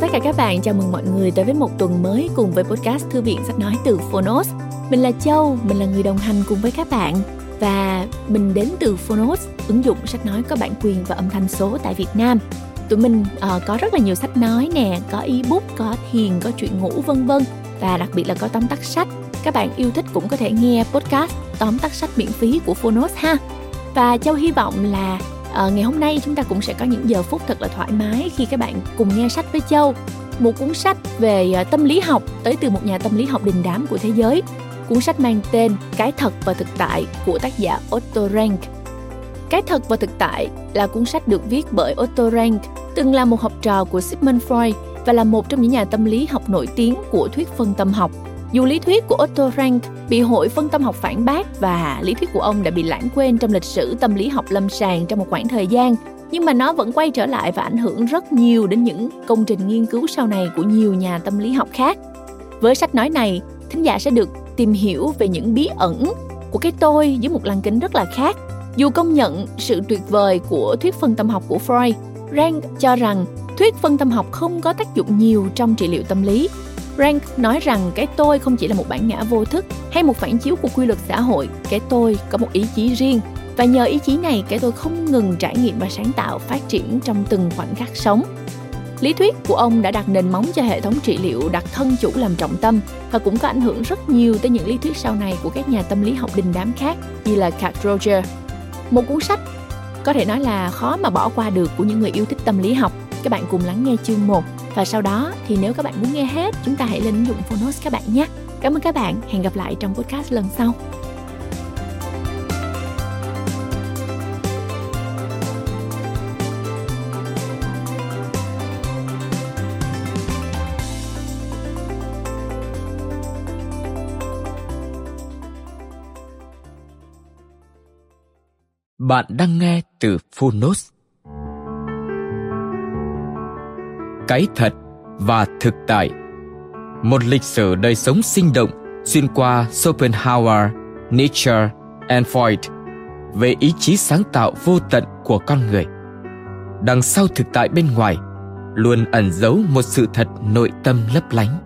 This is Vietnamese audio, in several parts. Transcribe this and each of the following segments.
chào tất cả các bạn, chào mừng mọi người tới với một tuần mới cùng với podcast Thư viện Sách Nói từ Phonos. Mình là Châu, mình là người đồng hành cùng với các bạn và mình đến từ Phonos, ứng dụng sách nói có bản quyền và âm thanh số tại Việt Nam. Tụi mình uh, có rất là nhiều sách nói nè, có ebook, có thiền, có truyện ngủ vân vân và đặc biệt là có tóm tắt sách. Các bạn yêu thích cũng có thể nghe podcast tóm tắt sách miễn phí của Phonos ha. Và Châu hy vọng là à, ngày hôm nay chúng ta cũng sẽ có những giờ phút thật là thoải mái khi các bạn cùng nghe sách với châu. Một cuốn sách về ờ, tâm lý học tới từ một nhà tâm lý học đình đám của thế giới. Cuốn sách mang tên cái thật và thực tại của tác giả Otto Rank. Cái thật và thực tại là cuốn sách được viết bởi Otto Rank từng là một học trò của Sigmund Freud và là một trong những nhà tâm lý học nổi tiếng của thuyết phân tâm học dù lý thuyết của Otto Rank bị hội phân tâm học phản bác và lý thuyết của ông đã bị lãng quên trong lịch sử tâm lý học lâm sàng trong một khoảng thời gian, nhưng mà nó vẫn quay trở lại và ảnh hưởng rất nhiều đến những công trình nghiên cứu sau này của nhiều nhà tâm lý học khác. Với sách nói này, thính giả sẽ được tìm hiểu về những bí ẩn của cái tôi dưới một lăng kính rất là khác. Dù công nhận sự tuyệt vời của thuyết phân tâm học của Freud, Rank cho rằng thuyết phân tâm học không có tác dụng nhiều trong trị liệu tâm lý Rank nói rằng cái tôi không chỉ là một bản ngã vô thức hay một phản chiếu của quy luật xã hội, cái tôi có một ý chí riêng và nhờ ý chí này cái tôi không ngừng trải nghiệm và sáng tạo phát triển trong từng khoảnh khắc sống. Lý thuyết của ông đã đặt nền móng cho hệ thống trị liệu đặt thân chủ làm trọng tâm và cũng có ảnh hưởng rất nhiều tới những lý thuyết sau này của các nhà tâm lý học đình đám khác như là Carl Roger. Một cuốn sách có thể nói là khó mà bỏ qua được của những người yêu thích tâm lý học. Các bạn cùng lắng nghe chương 1 và sau đó thì nếu các bạn muốn nghe hết, chúng ta hãy lên ứng dụng Phonos các bạn nhé. Cảm ơn các bạn, hẹn gặp lại trong podcast lần sau. Bạn đang nghe từ Phonos cái thật và thực tại một lịch sử đời sống sinh động xuyên qua Schopenhauer, Nietzsche and Freud về ý chí sáng tạo vô tận của con người. Đằng sau thực tại bên ngoài luôn ẩn giấu một sự thật nội tâm lấp lánh.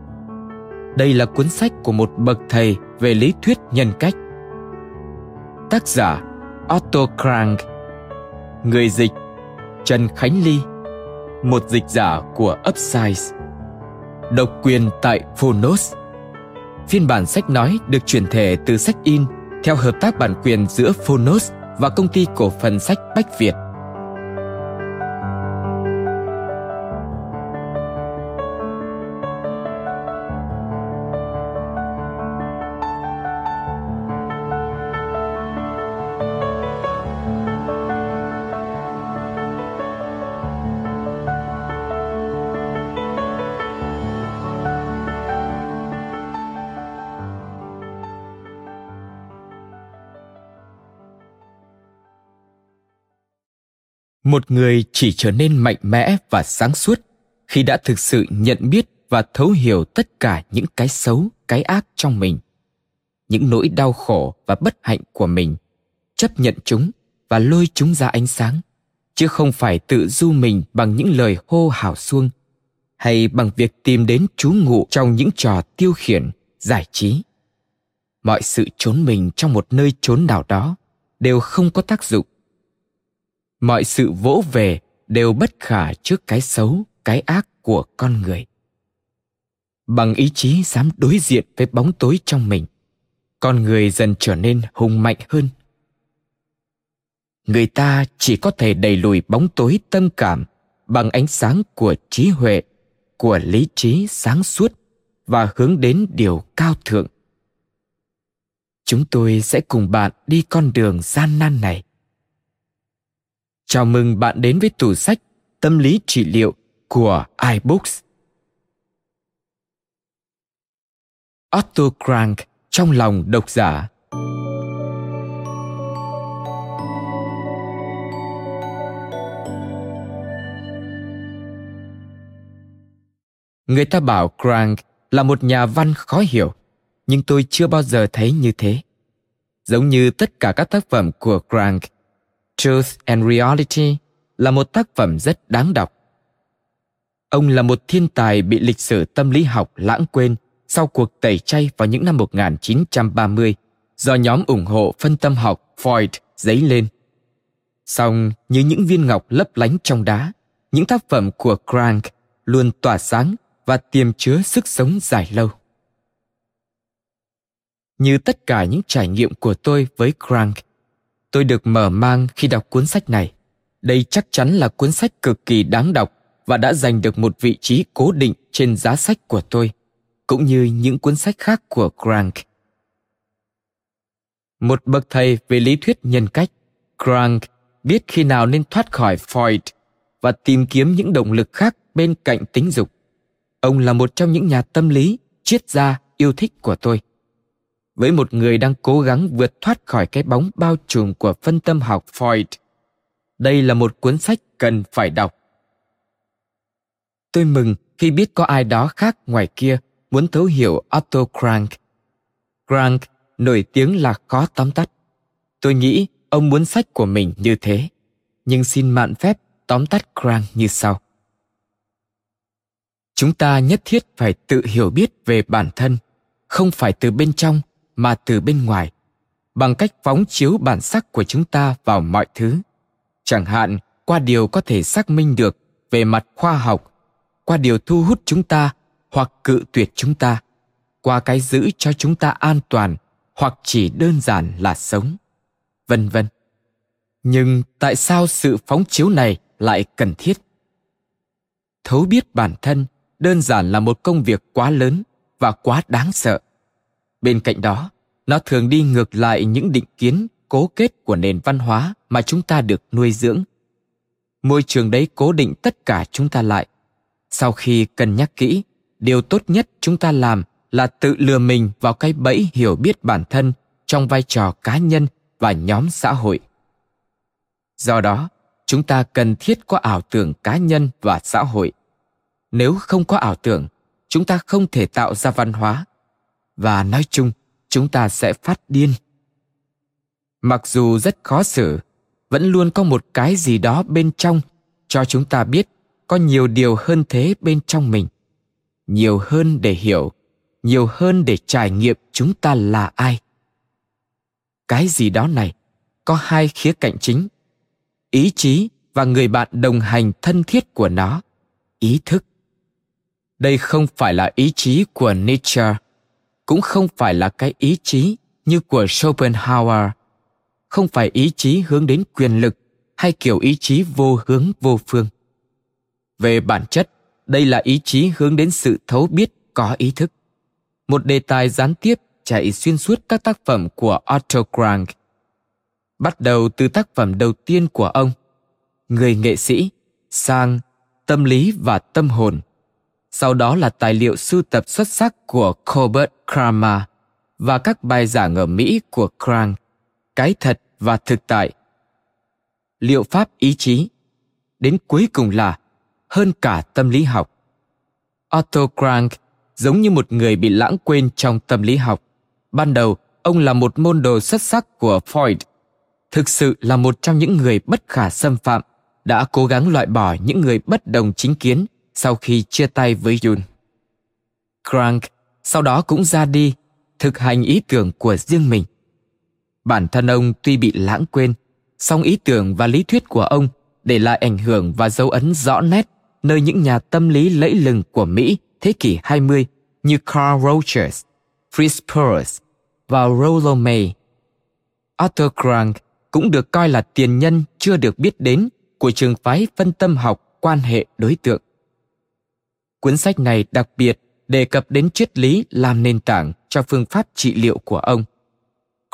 Đây là cuốn sách của một bậc thầy về lý thuyết nhân cách. Tác giả Otto Krang Người dịch Trần Khánh Ly một dịch giả của Upsize. Độc quyền tại Phonos. Phiên bản sách nói được chuyển thể từ sách in theo hợp tác bản quyền giữa Phonos và công ty cổ phần sách Bách Việt. Một người chỉ trở nên mạnh mẽ và sáng suốt khi đã thực sự nhận biết và thấu hiểu tất cả những cái xấu, cái ác trong mình, những nỗi đau khổ và bất hạnh của mình, chấp nhận chúng và lôi chúng ra ánh sáng, chứ không phải tự du mình bằng những lời hô hào xuông hay bằng việc tìm đến trú ngụ trong những trò tiêu khiển, giải trí. Mọi sự trốn mình trong một nơi trốn nào đó đều không có tác dụng mọi sự vỗ về đều bất khả trước cái xấu, cái ác của con người. Bằng ý chí dám đối diện với bóng tối trong mình, con người dần trở nên hùng mạnh hơn. Người ta chỉ có thể đẩy lùi bóng tối tâm cảm bằng ánh sáng của trí huệ, của lý trí sáng suốt và hướng đến điều cao thượng. Chúng tôi sẽ cùng bạn đi con đường gian nan này. Chào mừng bạn đến với tủ sách Tâm lý trị liệu của iBooks. Otto Frank trong lòng độc giả Người ta bảo Crank là một nhà văn khó hiểu, nhưng tôi chưa bao giờ thấy như thế. Giống như tất cả các tác phẩm của Crank, Truth and Reality là một tác phẩm rất đáng đọc. Ông là một thiên tài bị lịch sử tâm lý học lãng quên sau cuộc tẩy chay vào những năm 1930 do nhóm ủng hộ phân tâm học Freud dấy lên. Song như những viên ngọc lấp lánh trong đá, những tác phẩm của Crank luôn tỏa sáng và tiềm chứa sức sống dài lâu. Như tất cả những trải nghiệm của tôi với Crank, tôi được mở mang khi đọc cuốn sách này. Đây chắc chắn là cuốn sách cực kỳ đáng đọc và đã giành được một vị trí cố định trên giá sách của tôi, cũng như những cuốn sách khác của Crank. Một bậc thầy về lý thuyết nhân cách, Crank biết khi nào nên thoát khỏi Freud và tìm kiếm những động lực khác bên cạnh tính dục. Ông là một trong những nhà tâm lý, triết gia yêu thích của tôi. Với một người đang cố gắng vượt thoát khỏi cái bóng bao trùm của phân tâm học Freud, đây là một cuốn sách cần phải đọc. Tôi mừng khi biết có ai đó khác ngoài kia muốn thấu hiểu Otto Crank. Crank nổi tiếng là khó tóm tắt. Tôi nghĩ ông muốn sách của mình như thế, nhưng xin mạn phép tóm tắt Crank như sau. Chúng ta nhất thiết phải tự hiểu biết về bản thân, không phải từ bên trong mà từ bên ngoài, bằng cách phóng chiếu bản sắc của chúng ta vào mọi thứ. Chẳng hạn qua điều có thể xác minh được về mặt khoa học, qua điều thu hút chúng ta hoặc cự tuyệt chúng ta, qua cái giữ cho chúng ta an toàn hoặc chỉ đơn giản là sống, vân vân. Nhưng tại sao sự phóng chiếu này lại cần thiết? Thấu biết bản thân đơn giản là một công việc quá lớn và quá đáng sợ. Bên cạnh đó, nó thường đi ngược lại những định kiến cố kết của nền văn hóa mà chúng ta được nuôi dưỡng. Môi trường đấy cố định tất cả chúng ta lại. Sau khi cân nhắc kỹ, điều tốt nhất chúng ta làm là tự lừa mình vào cái bẫy hiểu biết bản thân trong vai trò cá nhân và nhóm xã hội do đó chúng ta cần thiết có ảo tưởng cá nhân và xã hội nếu không có ảo tưởng chúng ta không thể tạo ra văn hóa và nói chung, chúng ta sẽ phát điên. Mặc dù rất khó xử, vẫn luôn có một cái gì đó bên trong, cho chúng ta biết có nhiều điều hơn thế bên trong mình. Nhiều hơn để hiểu, nhiều hơn để trải nghiệm chúng ta là ai. Cái gì đó này, có hai khía cạnh chính. Ý chí và người bạn đồng hành thân thiết của nó. Ý thức. Đây không phải là ý chí của nature cũng không phải là cái ý chí như của schopenhauer không phải ý chí hướng đến quyền lực hay kiểu ý chí vô hướng vô phương về bản chất đây là ý chí hướng đến sự thấu biết có ý thức một đề tài gián tiếp chạy xuyên suốt các tác phẩm của Otto Crank. Bắt đầu từ tác phẩm đầu tiên của ông, Người nghệ sĩ, sang Tâm lý và tâm hồn. Sau đó là tài liệu sưu tập xuất sắc của Colbert Kramer và các bài giảng ở Mỹ của Crank, Cái thật và thực tại. Liệu pháp ý chí, đến cuối cùng là hơn cả tâm lý học. Otto Crank giống như một người bị lãng quên trong tâm lý học. Ban đầu, ông là một môn đồ xuất sắc của Freud. Thực sự là một trong những người bất khả xâm phạm, đã cố gắng loại bỏ những người bất đồng chính kiến sau khi chia tay với Yun, Crank sau đó cũng ra đi, thực hành ý tưởng của riêng mình. Bản thân ông tuy bị lãng quên, song ý tưởng và lý thuyết của ông để lại ảnh hưởng và dấu ấn rõ nét nơi những nhà tâm lý lẫy lừng của Mỹ thế kỷ 20 như Carl Rogers, Fritz Perls và Rollo May. Arthur Crank cũng được coi là tiền nhân chưa được biết đến của trường phái phân tâm học quan hệ đối tượng. Cuốn sách này đặc biệt đề cập đến triết lý làm nền tảng cho phương pháp trị liệu của ông.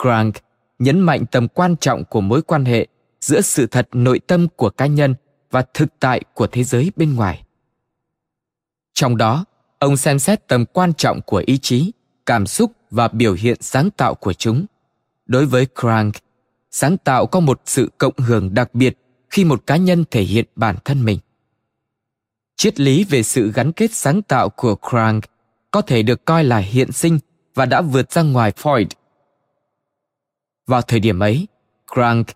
Crank nhấn mạnh tầm quan trọng của mối quan hệ giữa sự thật nội tâm của cá nhân và thực tại của thế giới bên ngoài. Trong đó, ông xem xét tầm quan trọng của ý chí cảm xúc và biểu hiện sáng tạo của chúng đối với crank sáng tạo có một sự cộng hưởng đặc biệt khi một cá nhân thể hiện bản thân mình triết lý về sự gắn kết sáng tạo của crank có thể được coi là hiện sinh và đã vượt ra ngoài freud vào thời điểm ấy crank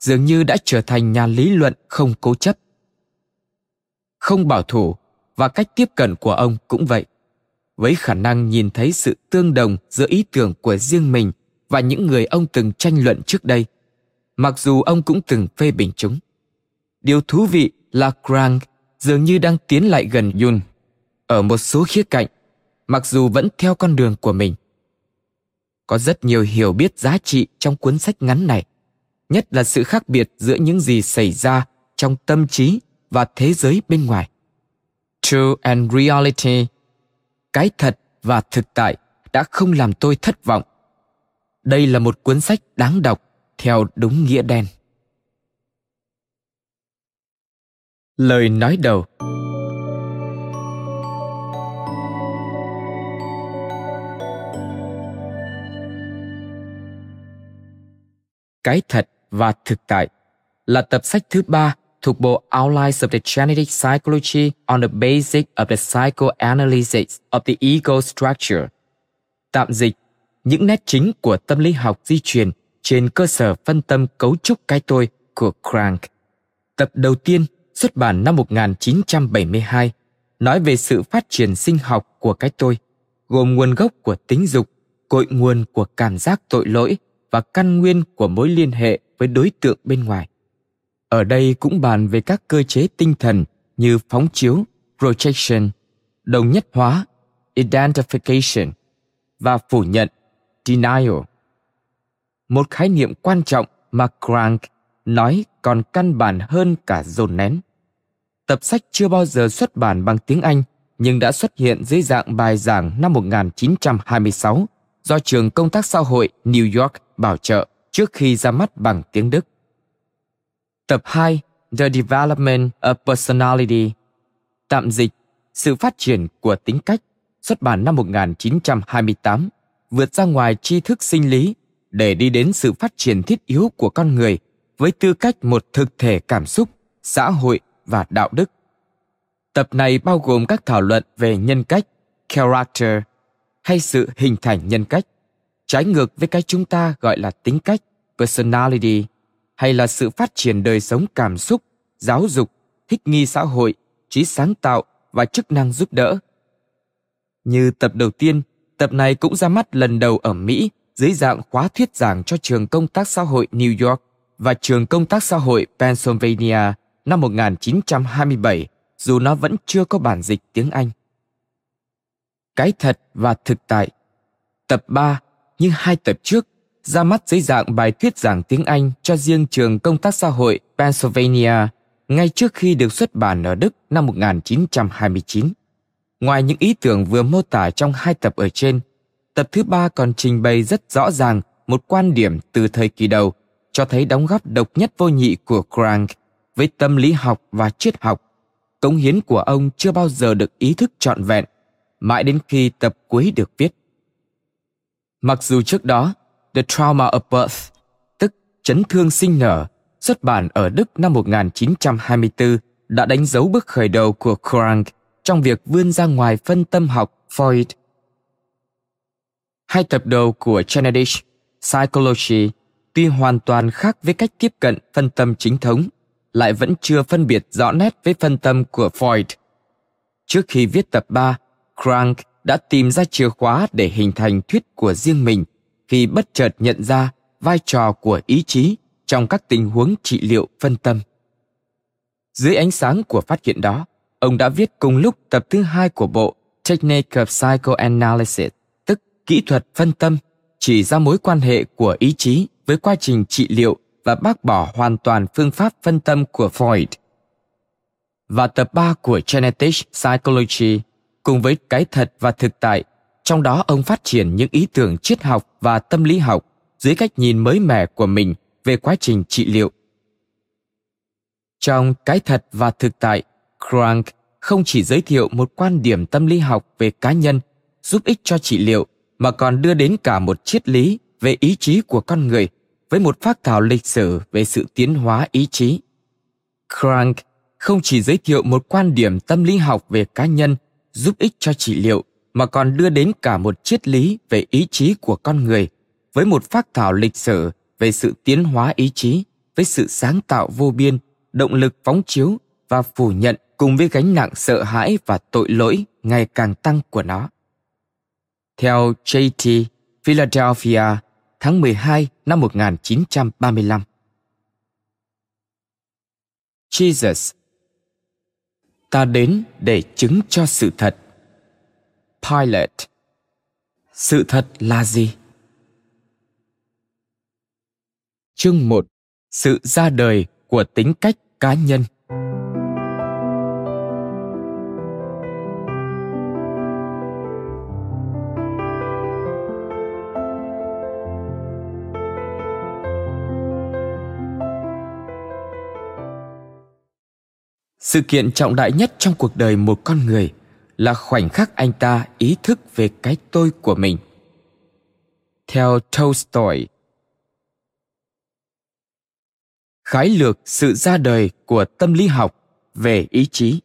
dường như đã trở thành nhà lý luận không cố chấp không bảo thủ và cách tiếp cận của ông cũng vậy, với khả năng nhìn thấy sự tương đồng giữa ý tưởng của riêng mình và những người ông từng tranh luận trước đây, mặc dù ông cũng từng phê bình chúng điều thú vị là Krang dường như đang tiến lại gần Yun, ở một số khía cạnh, mặc dù vẫn theo con đường của mình. Có rất nhiều hiểu biết giá trị trong cuốn sách ngắn này, nhất là sự khác biệt giữa những gì xảy ra trong tâm trí và thế giới bên ngoài. True and reality, cái thật và thực tại đã không làm tôi thất vọng. Đây là một cuốn sách đáng đọc theo đúng nghĩa đen. Lời nói đầu cái thật và thực tại là tập sách thứ ba thuộc bộ Outlines of the Genetic Psychology on the Basic of the Psychoanalysis of the Ego Structure. Tạm dịch, những nét chính của tâm lý học di truyền trên cơ sở phân tâm cấu trúc cái tôi của Crank. Tập đầu tiên xuất bản năm 1972 nói về sự phát triển sinh học của cái tôi, gồm nguồn gốc của tính dục, cội nguồn của cảm giác tội lỗi và căn nguyên của mối liên hệ với đối tượng bên ngoài. Ở đây cũng bàn về các cơ chế tinh thần như phóng chiếu, projection, đồng nhất hóa, identification và phủ nhận, denial. Một khái niệm quan trọng mà Crank nói còn căn bản hơn cả dồn nén. Tập sách chưa bao giờ xuất bản bằng tiếng Anh nhưng đã xuất hiện dưới dạng bài giảng năm 1926 do trường công tác xã hội New York bảo trợ trước khi ra mắt bằng tiếng Đức. Tập 2 The Development of Personality Tạm dịch Sự phát triển của tính cách xuất bản năm 1928 vượt ra ngoài tri thức sinh lý để đi đến sự phát triển thiết yếu của con người với tư cách một thực thể cảm xúc, xã hội và đạo đức. Tập này bao gồm các thảo luận về nhân cách, character hay sự hình thành nhân cách, trái ngược với cái chúng ta gọi là tính cách, personality hay là sự phát triển đời sống cảm xúc, giáo dục, thích nghi xã hội, trí sáng tạo và chức năng giúp đỡ. Như tập đầu tiên, tập này cũng ra mắt lần đầu ở Mỹ dưới dạng khóa thuyết giảng cho trường công tác xã hội New York và trường công tác xã hội Pennsylvania năm 1927, dù nó vẫn chưa có bản dịch tiếng Anh. Cái thật và thực tại Tập 3, như hai tập trước, ra mắt dưới dạng bài thuyết giảng tiếng Anh cho riêng trường công tác xã hội Pennsylvania ngay trước khi được xuất bản ở Đức năm 1929. Ngoài những ý tưởng vừa mô tả trong hai tập ở trên, tập thứ ba còn trình bày rất rõ ràng một quan điểm từ thời kỳ đầu cho thấy đóng góp độc nhất vô nhị của Crank với tâm lý học và triết học. Cống hiến của ông chưa bao giờ được ý thức trọn vẹn, mãi đến khi tập cuối được viết. Mặc dù trước đó, The Trauma of Birth, tức chấn thương sinh nở, xuất bản ở Đức năm 1924 đã đánh dấu bước khởi đầu của Krang trong việc vươn ra ngoài phân tâm học Freud. Hai tập đầu của Genetics Psychology tuy hoàn toàn khác với cách tiếp cận phân tâm chính thống, lại vẫn chưa phân biệt rõ nét với phân tâm của Freud. Trước khi viết tập 3, Crank đã tìm ra chìa khóa để hình thành thuyết của riêng mình khi bất chợt nhận ra vai trò của ý chí trong các tình huống trị liệu phân tâm. Dưới ánh sáng của phát hiện đó, ông đã viết cùng lúc tập thứ hai của bộ Technique of Psychoanalysis, tức kỹ thuật phân tâm, chỉ ra mối quan hệ của ý chí với quá trình trị liệu và bác bỏ hoàn toàn phương pháp phân tâm của Freud. Và tập 3 của Genetic Psychology cùng với cái thật và thực tại, trong đó ông phát triển những ý tưởng triết học và tâm lý học dưới cách nhìn mới mẻ của mình về quá trình trị liệu. Trong cái thật và thực tại, Crank không chỉ giới thiệu một quan điểm tâm lý học về cá nhân giúp ích cho trị liệu mà còn đưa đến cả một triết lý về ý chí của con người với một phát thảo lịch sử về sự tiến hóa ý chí. Crank không chỉ giới thiệu một quan điểm tâm lý học về cá nhân giúp ích cho trị liệu mà còn đưa đến cả một triết lý về ý chí của con người với một phát thảo lịch sử về sự tiến hóa ý chí với sự sáng tạo vô biên động lực phóng chiếu và phủ nhận cùng với gánh nặng sợ hãi và tội lỗi ngày càng tăng của nó. Theo JT, Philadelphia, tháng 12 năm 1935. Jesus, Ta đến để chứng cho sự thật. Pilate, Sự thật là gì? Chương 1 Sự ra đời của tính cách cá nhân sự kiện trọng đại nhất trong cuộc đời một con người là khoảnh khắc anh ta ý thức về cái tôi của mình. Theo tolstoy, khái lược sự ra đời của tâm lý học về ý chí.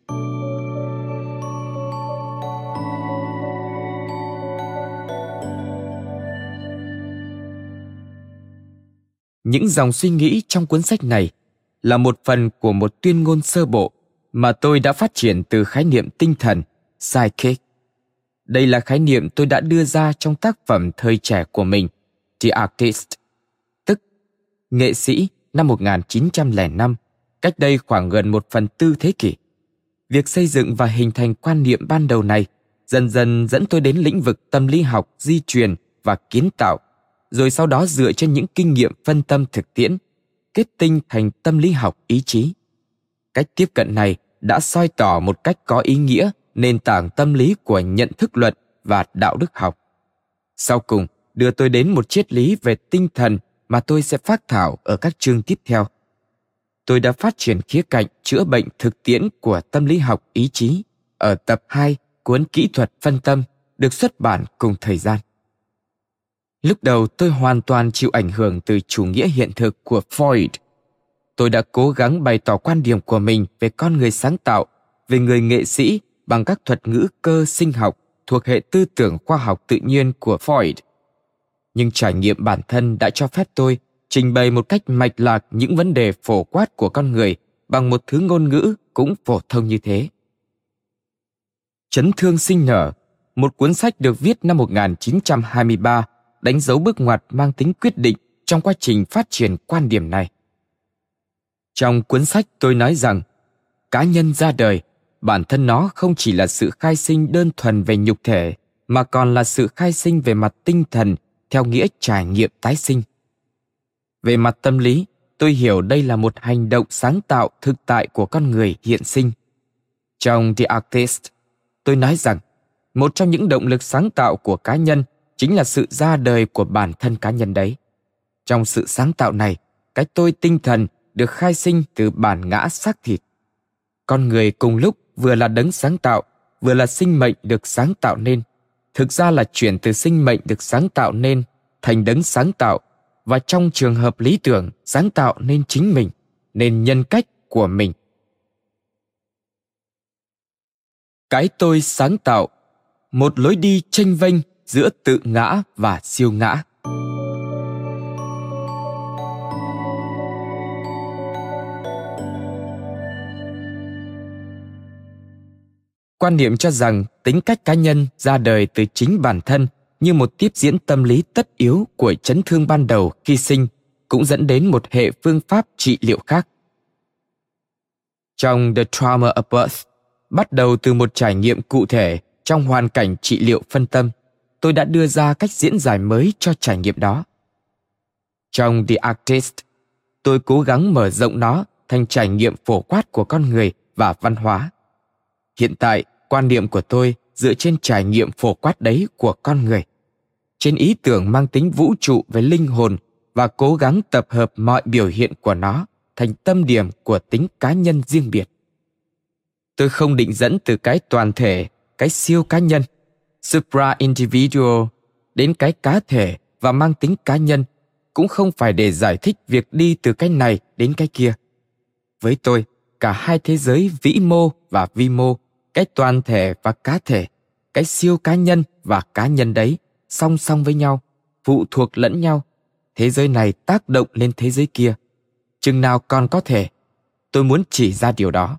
Những dòng suy nghĩ trong cuốn sách này là một phần của một tuyên ngôn sơ bộ mà tôi đã phát triển từ khái niệm tinh thần psychic đây là khái niệm tôi đã đưa ra trong tác phẩm thời trẻ của mình The Artist tức nghệ sĩ năm 1905, cách đây khoảng gần một phần tư thế kỷ. Việc xây dựng và hình thành quan niệm ban đầu này dần dần dẫn tôi đến lĩnh vực tâm lý học di truyền và kiến tạo, rồi sau đó dựa trên những kinh nghiệm phân tâm thực tiễn, kết tinh thành tâm lý học ý chí. Cách tiếp cận này đã soi tỏ một cách có ý nghĩa nền tảng tâm lý của nhận thức luận và đạo đức học. Sau cùng, đưa tôi đến một triết lý về tinh thần mà tôi sẽ phát thảo ở các chương tiếp theo. Tôi đã phát triển khía cạnh chữa bệnh thực tiễn của tâm lý học ý chí ở tập 2 cuốn Kỹ thuật phân tâm được xuất bản cùng thời gian. Lúc đầu tôi hoàn toàn chịu ảnh hưởng từ chủ nghĩa hiện thực của Freud. Tôi đã cố gắng bày tỏ quan điểm của mình về con người sáng tạo, về người nghệ sĩ bằng các thuật ngữ cơ sinh học thuộc hệ tư tưởng khoa học tự nhiên của Freud – nhưng trải nghiệm bản thân đã cho phép tôi trình bày một cách mạch lạc những vấn đề phổ quát của con người bằng một thứ ngôn ngữ cũng phổ thông như thế. Chấn thương sinh nở, một cuốn sách được viết năm 1923 đánh dấu bước ngoặt mang tính quyết định trong quá trình phát triển quan điểm này. Trong cuốn sách tôi nói rằng, cá nhân ra đời, bản thân nó không chỉ là sự khai sinh đơn thuần về nhục thể, mà còn là sự khai sinh về mặt tinh thần theo nghĩa trải nghiệm tái sinh. Về mặt tâm lý, tôi hiểu đây là một hành động sáng tạo thực tại của con người hiện sinh. Trong The Artist, tôi nói rằng một trong những động lực sáng tạo của cá nhân chính là sự ra đời của bản thân cá nhân đấy. Trong sự sáng tạo này, cái tôi tinh thần được khai sinh từ bản ngã xác thịt. Con người cùng lúc vừa là đấng sáng tạo, vừa là sinh mệnh được sáng tạo nên. Thực ra là chuyển từ sinh mệnh được sáng tạo nên thành đấng sáng tạo và trong trường hợp lý tưởng sáng tạo nên chính mình nên nhân cách của mình. Cái tôi sáng tạo một lối đi tranh vênh giữa tự ngã và siêu ngã. Quan niệm cho rằng tính cách cá nhân ra đời từ chính bản thân như một tiếp diễn tâm lý tất yếu của chấn thương ban đầu khi sinh cũng dẫn đến một hệ phương pháp trị liệu khác. Trong The Trauma of Birth, bắt đầu từ một trải nghiệm cụ thể trong hoàn cảnh trị liệu phân tâm, tôi đã đưa ra cách diễn giải mới cho trải nghiệm đó. Trong The Artist, tôi cố gắng mở rộng nó thành trải nghiệm phổ quát của con người và văn hóa. Hiện tại, quan niệm của tôi dựa trên trải nghiệm phổ quát đấy của con người. Trên ý tưởng mang tính vũ trụ về linh hồn và cố gắng tập hợp mọi biểu hiện của nó thành tâm điểm của tính cá nhân riêng biệt. Tôi không định dẫn từ cái toàn thể, cái siêu cá nhân supra individual đến cái cá thể và mang tính cá nhân, cũng không phải để giải thích việc đi từ cái này đến cái kia. Với tôi, cả hai thế giới vĩ mô và vi mô cái toàn thể và cá thể cái siêu cá nhân và cá nhân đấy song song với nhau phụ thuộc lẫn nhau. Thế giới này tác động lên thế giới kia. Chừng nào còn có thể tôi muốn chỉ ra điều đó.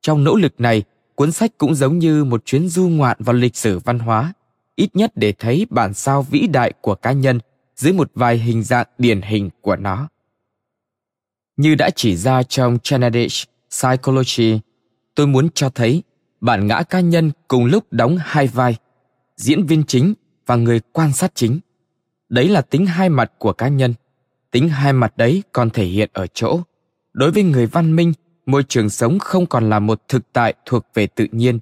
Trong nỗ lực này cuốn sách cũng giống như một chuyến du ngoạn vào lịch sử văn hóa. Ít nhất để thấy bản sao vĩ đại của cá nhân dưới một vài hình dạng điển hình của nó. Như đã chỉ ra trong Chenadish Psychology, tôi muốn cho thấy bản ngã cá nhân cùng lúc đóng hai vai, diễn viên chính và người quan sát chính. Đấy là tính hai mặt của cá nhân. Tính hai mặt đấy còn thể hiện ở chỗ. Đối với người văn minh, môi trường sống không còn là một thực tại thuộc về tự nhiên,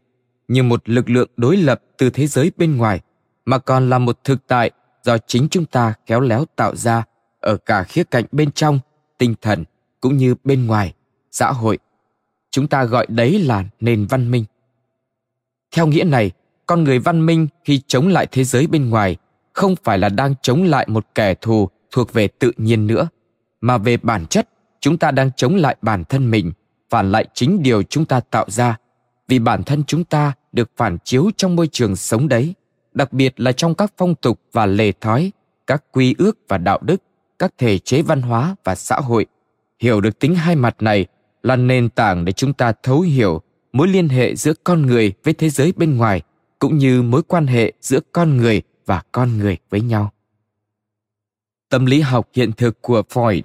như một lực lượng đối lập từ thế giới bên ngoài, mà còn là một thực tại do chính chúng ta khéo léo tạo ra ở cả khía cạnh bên trong, tinh thần cũng như bên ngoài, xã hội. Chúng ta gọi đấy là nền văn minh. Theo nghĩa này, con người văn minh khi chống lại thế giới bên ngoài không phải là đang chống lại một kẻ thù thuộc về tự nhiên nữa, mà về bản chất chúng ta đang chống lại bản thân mình, phản lại chính điều chúng ta tạo ra, vì bản thân chúng ta được phản chiếu trong môi trường sống đấy, đặc biệt là trong các phong tục và lề thói, các quy ước và đạo đức, các thể chế văn hóa và xã hội. Hiểu được tính hai mặt này là nền tảng để chúng ta thấu hiểu mối liên hệ giữa con người với thế giới bên ngoài, cũng như mối quan hệ giữa con người và con người với nhau. Tâm lý học hiện thực của freud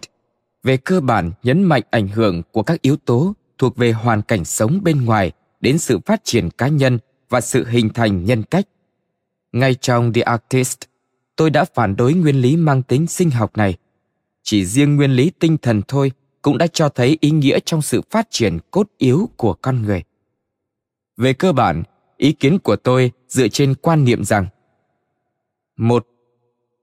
về cơ bản nhấn mạnh ảnh hưởng của các yếu tố thuộc về hoàn cảnh sống bên ngoài đến sự phát triển cá nhân và sự hình thành nhân cách. Ngay trong the artist, tôi đã phản đối nguyên lý mang tính sinh học này. Chỉ riêng nguyên lý tinh thần thôi cũng đã cho thấy ý nghĩa trong sự phát triển cốt yếu của con người về cơ bản, ý kiến của tôi dựa trên quan niệm rằng, một,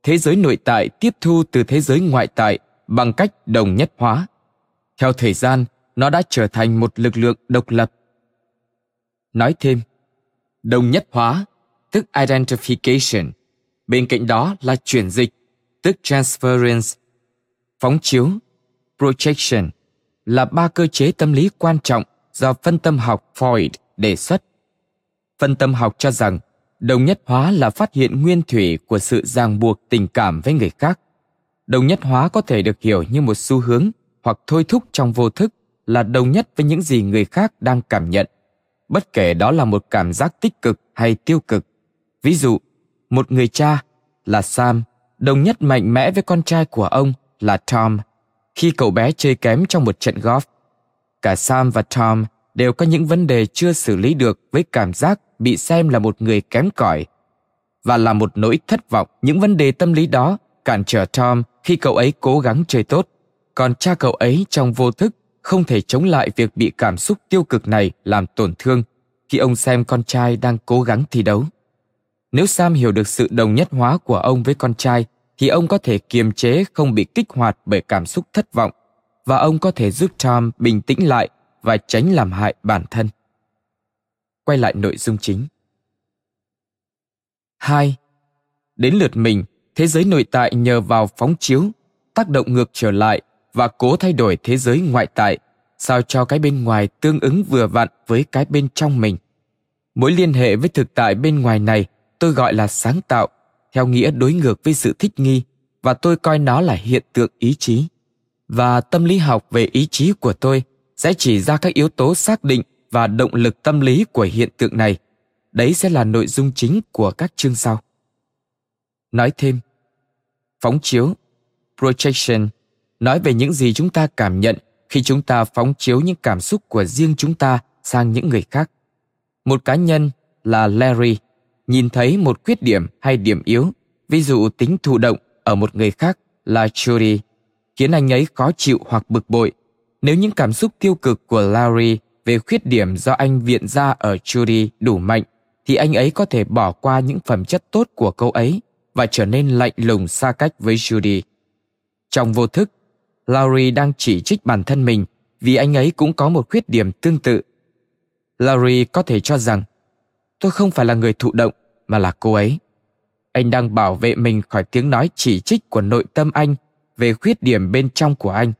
thế giới nội tại tiếp thu từ thế giới ngoại tại bằng cách đồng nhất hóa. Theo thời gian, nó đã trở thành một lực lượng độc lập. Nói thêm, đồng nhất hóa, tức identification, bên cạnh đó là chuyển dịch, tức transference, phóng chiếu, projection, là ba cơ chế tâm lý quan trọng do phân tâm học Freud đề xuất. Phân tâm học cho rằng đồng nhất hóa là phát hiện nguyên thủy của sự ràng buộc tình cảm với người khác. Đồng nhất hóa có thể được hiểu như một xu hướng hoặc thôi thúc trong vô thức là đồng nhất với những gì người khác đang cảm nhận, bất kể đó là một cảm giác tích cực hay tiêu cực. Ví dụ, một người cha là Sam đồng nhất mạnh mẽ với con trai của ông là Tom khi cậu bé chơi kém trong một trận golf. Cả Sam và Tom đều có những vấn đề chưa xử lý được với cảm giác bị xem là một người kém cỏi và là một nỗi thất vọng những vấn đề tâm lý đó cản trở Tom khi cậu ấy cố gắng chơi tốt, còn cha cậu ấy trong vô thức không thể chống lại việc bị cảm xúc tiêu cực này làm tổn thương khi ông xem con trai đang cố gắng thi đấu. Nếu Sam hiểu được sự đồng nhất hóa của ông với con trai thì ông có thể kiềm chế không bị kích hoạt bởi cảm xúc thất vọng và ông có thể giúp Tom bình tĩnh lại và tránh làm hại bản thân. Quay lại nội dung chính. 2. Đến lượt mình, thế giới nội tại nhờ vào phóng chiếu, tác động ngược trở lại và cố thay đổi thế giới ngoại tại, sao cho cái bên ngoài tương ứng vừa vặn với cái bên trong mình. Mối liên hệ với thực tại bên ngoài này tôi gọi là sáng tạo theo nghĩa đối ngược với sự thích nghi và tôi coi nó là hiện tượng ý chí và tâm lý học về ý chí của tôi sẽ chỉ ra các yếu tố xác định và động lực tâm lý của hiện tượng này. Đấy sẽ là nội dung chính của các chương sau. Nói thêm phóng chiếu projection nói về những gì chúng ta cảm nhận khi chúng ta phóng chiếu những cảm xúc của riêng chúng ta sang những người khác. Một cá nhân là larry nhìn thấy một khuyết điểm hay điểm yếu, ví dụ tính thụ động ở một người khác là Judy, khiến anh ấy khó chịu hoặc bực bội. Nếu những cảm xúc tiêu cực của Larry về khuyết điểm do anh viện ra ở Judy đủ mạnh, thì anh ấy có thể bỏ qua những phẩm chất tốt của cô ấy và trở nên lạnh lùng xa cách với Judy. Trong vô thức, Larry đang chỉ trích bản thân mình vì anh ấy cũng có một khuyết điểm tương tự. Larry có thể cho rằng tôi không phải là người thụ động mà là cô ấy anh đang bảo vệ mình khỏi tiếng nói chỉ trích của nội tâm anh về khuyết điểm bên trong của anh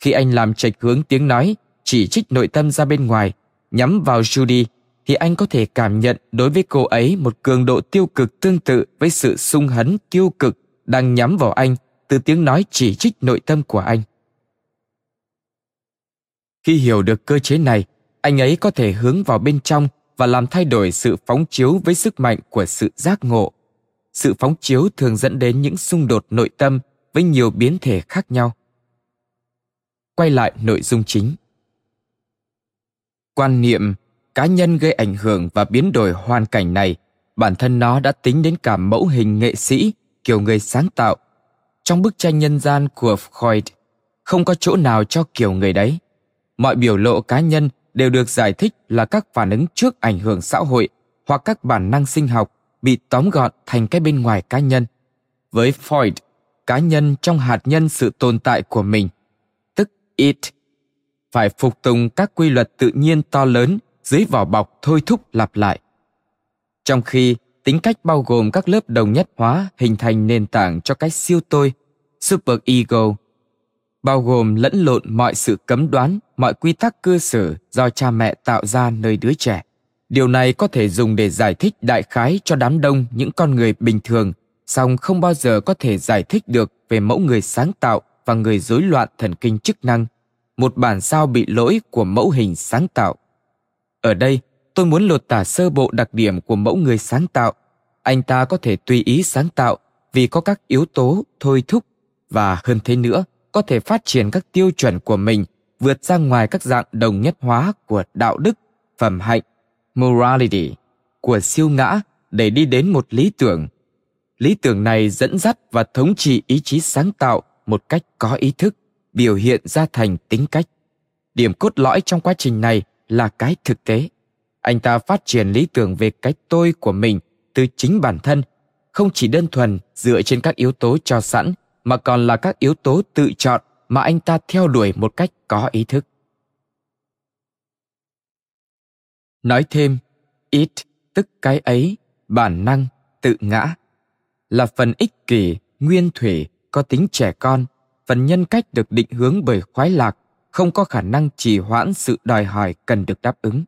khi anh làm trạch hướng tiếng nói, chỉ trích nội tâm ra bên ngoài, nhắm vào judy, thì anh có thể cảm nhận đối với cô ấy một cường độ tiêu cực tương tự với sự sung hấn tiêu cực đang nhắm vào anh từ tiếng nói chỉ trích nội tâm của anh. Khi hiểu được cơ chế này, anh ấy có thể hướng vào bên trong và làm thay đổi sự phóng chiếu với sức mạnh của sự giác ngộ. Sự phóng chiếu thường dẫn đến những xung đột nội tâm với nhiều biến thể khác nhau quay lại nội dung chính. Quan niệm cá nhân gây ảnh hưởng và biến đổi hoàn cảnh này, bản thân nó đã tính đến cả mẫu hình nghệ sĩ, kiểu người sáng tạo. Trong bức tranh nhân gian của freud, không có chỗ nào cho kiểu người đấy. Mọi biểu lộ cá nhân đều được giải thích là các phản ứng trước ảnh hưởng xã hội hoặc các bản năng sinh học bị tóm gọn thành cái bên ngoài cá nhân. Với freud, cá nhân trong hạt nhân sự tồn tại của mình it phải phục tùng các quy luật tự nhiên to lớn, dưới vỏ bọc thôi thúc lặp lại. Trong khi, tính cách bao gồm các lớp đồng nhất hóa hình thành nền tảng cho cái siêu tôi, super ego, bao gồm lẫn lộn mọi sự cấm đoán, mọi quy tắc cơ sở do cha mẹ tạo ra nơi đứa trẻ. Điều này có thể dùng để giải thích đại khái cho đám đông những con người bình thường, song không bao giờ có thể giải thích được về mẫu người sáng tạo và người rối loạn thần kinh chức năng, một bản sao bị lỗi của mẫu hình sáng tạo. Ở đây, tôi muốn lột tả sơ bộ đặc điểm của mẫu người sáng tạo. Anh ta có thể tùy ý sáng tạo vì có các yếu tố, thôi thúc, và hơn thế nữa, có thể phát triển các tiêu chuẩn của mình, vượt ra ngoài các dạng đồng nhất hóa của đạo đức, phẩm hạnh, morality của siêu ngã để đi đến một lý tưởng. Lý tưởng này dẫn dắt và thống trị ý chí sáng tạo một cách có ý thức, biểu hiện ra thành tính cách. Điểm cốt lõi trong quá trình này là cái thực tế. Anh ta phát triển lý tưởng về cái tôi của mình từ chính bản thân, không chỉ đơn thuần dựa trên các yếu tố cho sẵn, mà còn là các yếu tố tự chọn mà anh ta theo đuổi một cách có ý thức. Nói thêm, it, tức cái ấy, bản năng, tự ngã, là phần ích kỷ, nguyên thủy có tính trẻ con, phần nhân cách được định hướng bởi khoái lạc, không có khả năng trì hoãn sự đòi hỏi cần được đáp ứng.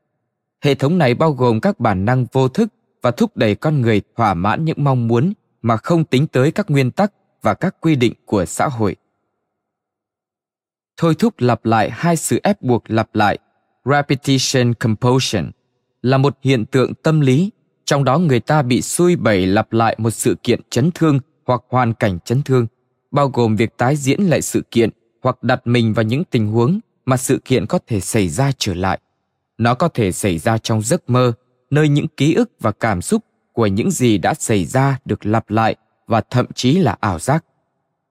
Hệ thống này bao gồm các bản năng vô thức và thúc đẩy con người thỏa mãn những mong muốn mà không tính tới các nguyên tắc và các quy định của xã hội. Thôi thúc lặp lại hai sự ép buộc lặp lại, repetition compulsion, là một hiện tượng tâm lý, trong đó người ta bị xui bẩy lặp lại một sự kiện chấn thương hoặc hoàn cảnh chấn thương bao gồm việc tái diễn lại sự kiện hoặc đặt mình vào những tình huống mà sự kiện có thể xảy ra trở lại. Nó có thể xảy ra trong giấc mơ, nơi những ký ức và cảm xúc của những gì đã xảy ra được lặp lại và thậm chí là ảo giác.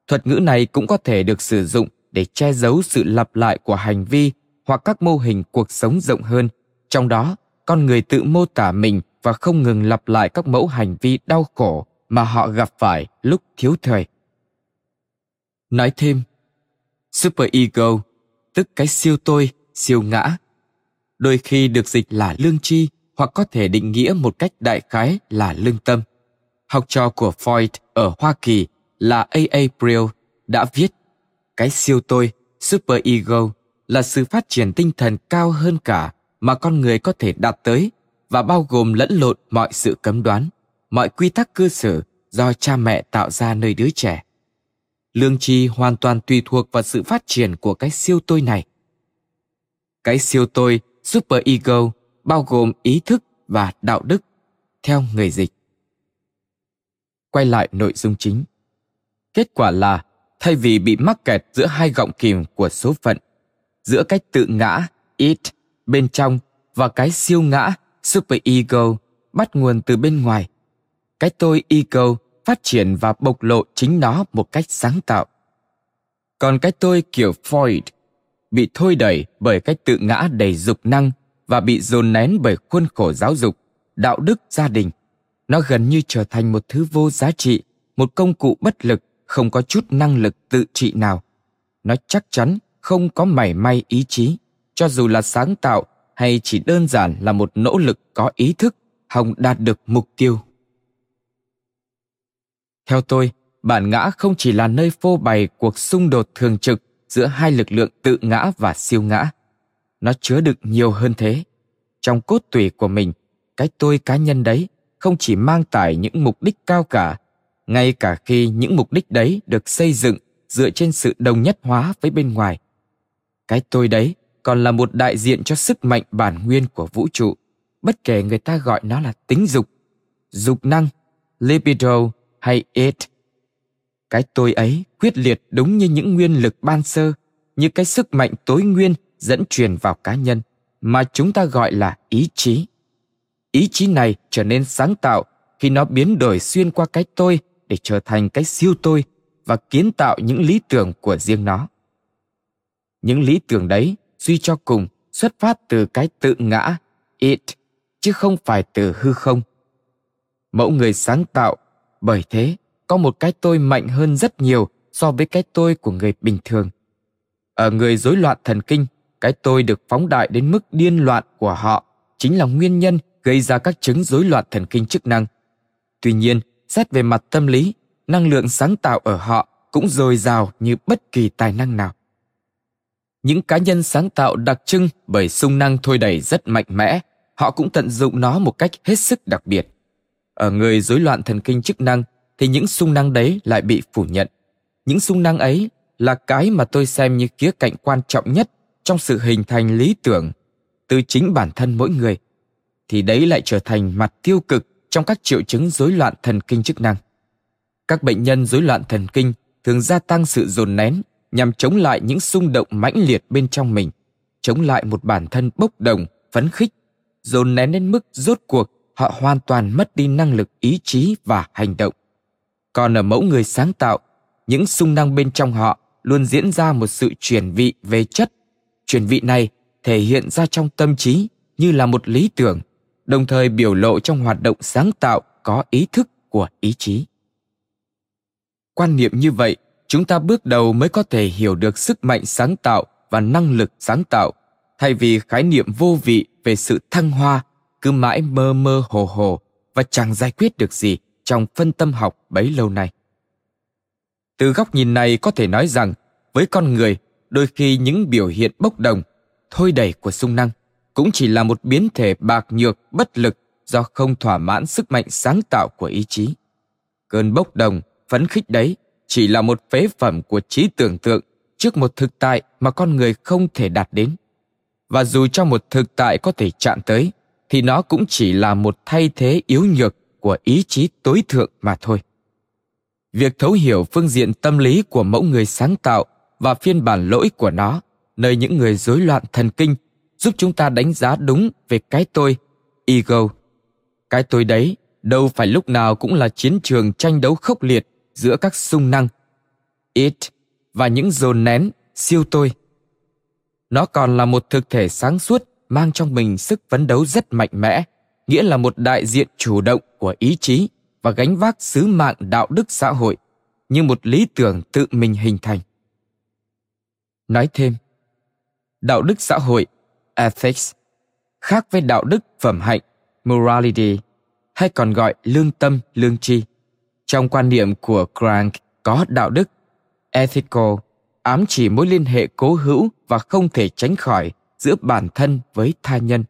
Thuật ngữ này cũng có thể được sử dụng để che giấu sự lặp lại của hành vi hoặc các mô hình cuộc sống rộng hơn. Trong đó, con người tự mô tả mình và không ngừng lặp lại các mẫu hành vi đau khổ mà họ gặp phải lúc thiếu thời nói thêm super ego tức cái siêu tôi siêu ngã đôi khi được dịch là lương tri hoặc có thể định nghĩa một cách đại khái là lương tâm học trò của Freud ở Hoa Kỳ là A.A. Brill đã viết cái siêu tôi, super ego là sự phát triển tinh thần cao hơn cả mà con người có thể đạt tới và bao gồm lẫn lộn mọi sự cấm đoán, mọi quy tắc cư xử do cha mẹ tạo ra nơi đứa trẻ. Lương tri hoàn toàn tùy thuộc vào sự phát triển của cái siêu tôi này. Cái siêu tôi, super ego, bao gồm ý thức và đạo đức, theo người dịch. Quay lại nội dung chính. Kết quả là, thay vì bị mắc kẹt giữa hai gọng kìm của số phận, giữa cách tự ngã, it, bên trong và cái siêu ngã, super ego, bắt nguồn từ bên ngoài. Cái tôi ego phát triển và bộc lộ chính nó một cách sáng tạo. Còn cái tôi kiểu Freud bị thôi đẩy bởi cách tự ngã đầy dục năng và bị dồn nén bởi khuôn khổ giáo dục, đạo đức gia đình. Nó gần như trở thành một thứ vô giá trị, một công cụ bất lực, không có chút năng lực tự trị nào. Nó chắc chắn không có mảy may ý chí, cho dù là sáng tạo hay chỉ đơn giản là một nỗ lực có ý thức hòng đạt được mục tiêu. Theo tôi, bản ngã không chỉ là nơi phô bày cuộc xung đột thường trực giữa hai lực lượng tự ngã và siêu ngã. Nó chứa đựng nhiều hơn thế. Trong cốt tủy của mình, cái tôi cá nhân đấy không chỉ mang tải những mục đích cao cả, ngay cả khi những mục đích đấy được xây dựng dựa trên sự đồng nhất hóa với bên ngoài. Cái tôi đấy còn là một đại diện cho sức mạnh bản nguyên của vũ trụ, bất kể người ta gọi nó là tính dục, dục năng, libido hay it. Cái tôi ấy quyết liệt đúng như những nguyên lực ban sơ, như cái sức mạnh tối nguyên dẫn truyền vào cá nhân mà chúng ta gọi là ý chí. Ý chí này trở nên sáng tạo khi nó biến đổi xuyên qua cái tôi để trở thành cái siêu tôi và kiến tạo những lý tưởng của riêng nó. Những lý tưởng đấy suy cho cùng xuất phát từ cái tự ngã, it, chứ không phải từ hư không. Mẫu người sáng tạo, bởi thế có một cái tôi mạnh hơn rất nhiều so với cái tôi của người bình thường. Ở người rối loạn thần kinh, cái tôi được phóng đại đến mức điên loạn của họ chính là nguyên nhân gây ra các chứng rối loạn thần kinh chức năng. Tuy nhiên, xét về mặt tâm lý, năng lượng sáng tạo ở họ cũng dồi dào như bất kỳ tài năng nào. Những cá nhân sáng tạo đặc trưng bởi sung năng thôi đẩy rất mạnh mẽ, họ cũng tận dụng nó một cách hết sức đặc biệt. Ở người rối loạn thần kinh chức năng thì những sung năng đấy lại bị phủ nhận. Những sung năng ấy là cái mà tôi xem như khía cạnh quan trọng nhất trong sự hình thành lý tưởng từ chính bản thân mỗi người thì đấy lại trở thành mặt tiêu cực trong các triệu chứng rối loạn thần kinh chức năng. Các bệnh nhân rối loạn thần kinh thường gia tăng sự dồn nén nhằm chống lại những xung động mãnh liệt bên trong mình, chống lại một bản thân bốc đồng, phấn khích, dồn nén đến mức rốt cuộc họ hoàn toàn mất đi năng lực ý chí và hành động. Còn ở mẫu người sáng tạo, những xung năng bên trong họ luôn diễn ra một sự chuyển vị về chất. Chuyển vị này thể hiện ra trong tâm trí như là một lý tưởng, đồng thời biểu lộ trong hoạt động sáng tạo có ý thức của ý chí. Quan niệm như vậy, chúng ta bước đầu mới có thể hiểu được sức mạnh sáng tạo và năng lực sáng tạo, thay vì khái niệm vô vị về sự thăng hoa cứ mãi mơ mơ hồ hồ và chẳng giải quyết được gì trong phân tâm học bấy lâu nay. Từ góc nhìn này có thể nói rằng, với con người, đôi khi những biểu hiện bốc đồng, thôi đẩy của sung năng cũng chỉ là một biến thể bạc nhược bất lực do không thỏa mãn sức mạnh sáng tạo của ý chí. Cơn bốc đồng, phấn khích đấy chỉ là một phế phẩm của trí tưởng tượng trước một thực tại mà con người không thể đạt đến. Và dù cho một thực tại có thể chạm tới, thì nó cũng chỉ là một thay thế yếu nhược của ý chí tối thượng mà thôi. Việc thấu hiểu phương diện tâm lý của mẫu người sáng tạo và phiên bản lỗi của nó nơi những người rối loạn thần kinh giúp chúng ta đánh giá đúng về cái tôi, ego. Cái tôi đấy đâu phải lúc nào cũng là chiến trường tranh đấu khốc liệt giữa các sung năng, it và những dồn nén, siêu tôi. Nó còn là một thực thể sáng suốt mang trong mình sức phấn đấu rất mạnh mẽ, nghĩa là một đại diện chủ động của ý chí và gánh vác sứ mạng đạo đức xã hội như một lý tưởng tự mình hình thành. Nói thêm, đạo đức xã hội, ethics, khác với đạo đức phẩm hạnh, morality, hay còn gọi lương tâm, lương tri. Trong quan niệm của Crank có đạo đức, ethical, ám chỉ mối liên hệ cố hữu và không thể tránh khỏi giữa bản thân với tha nhân.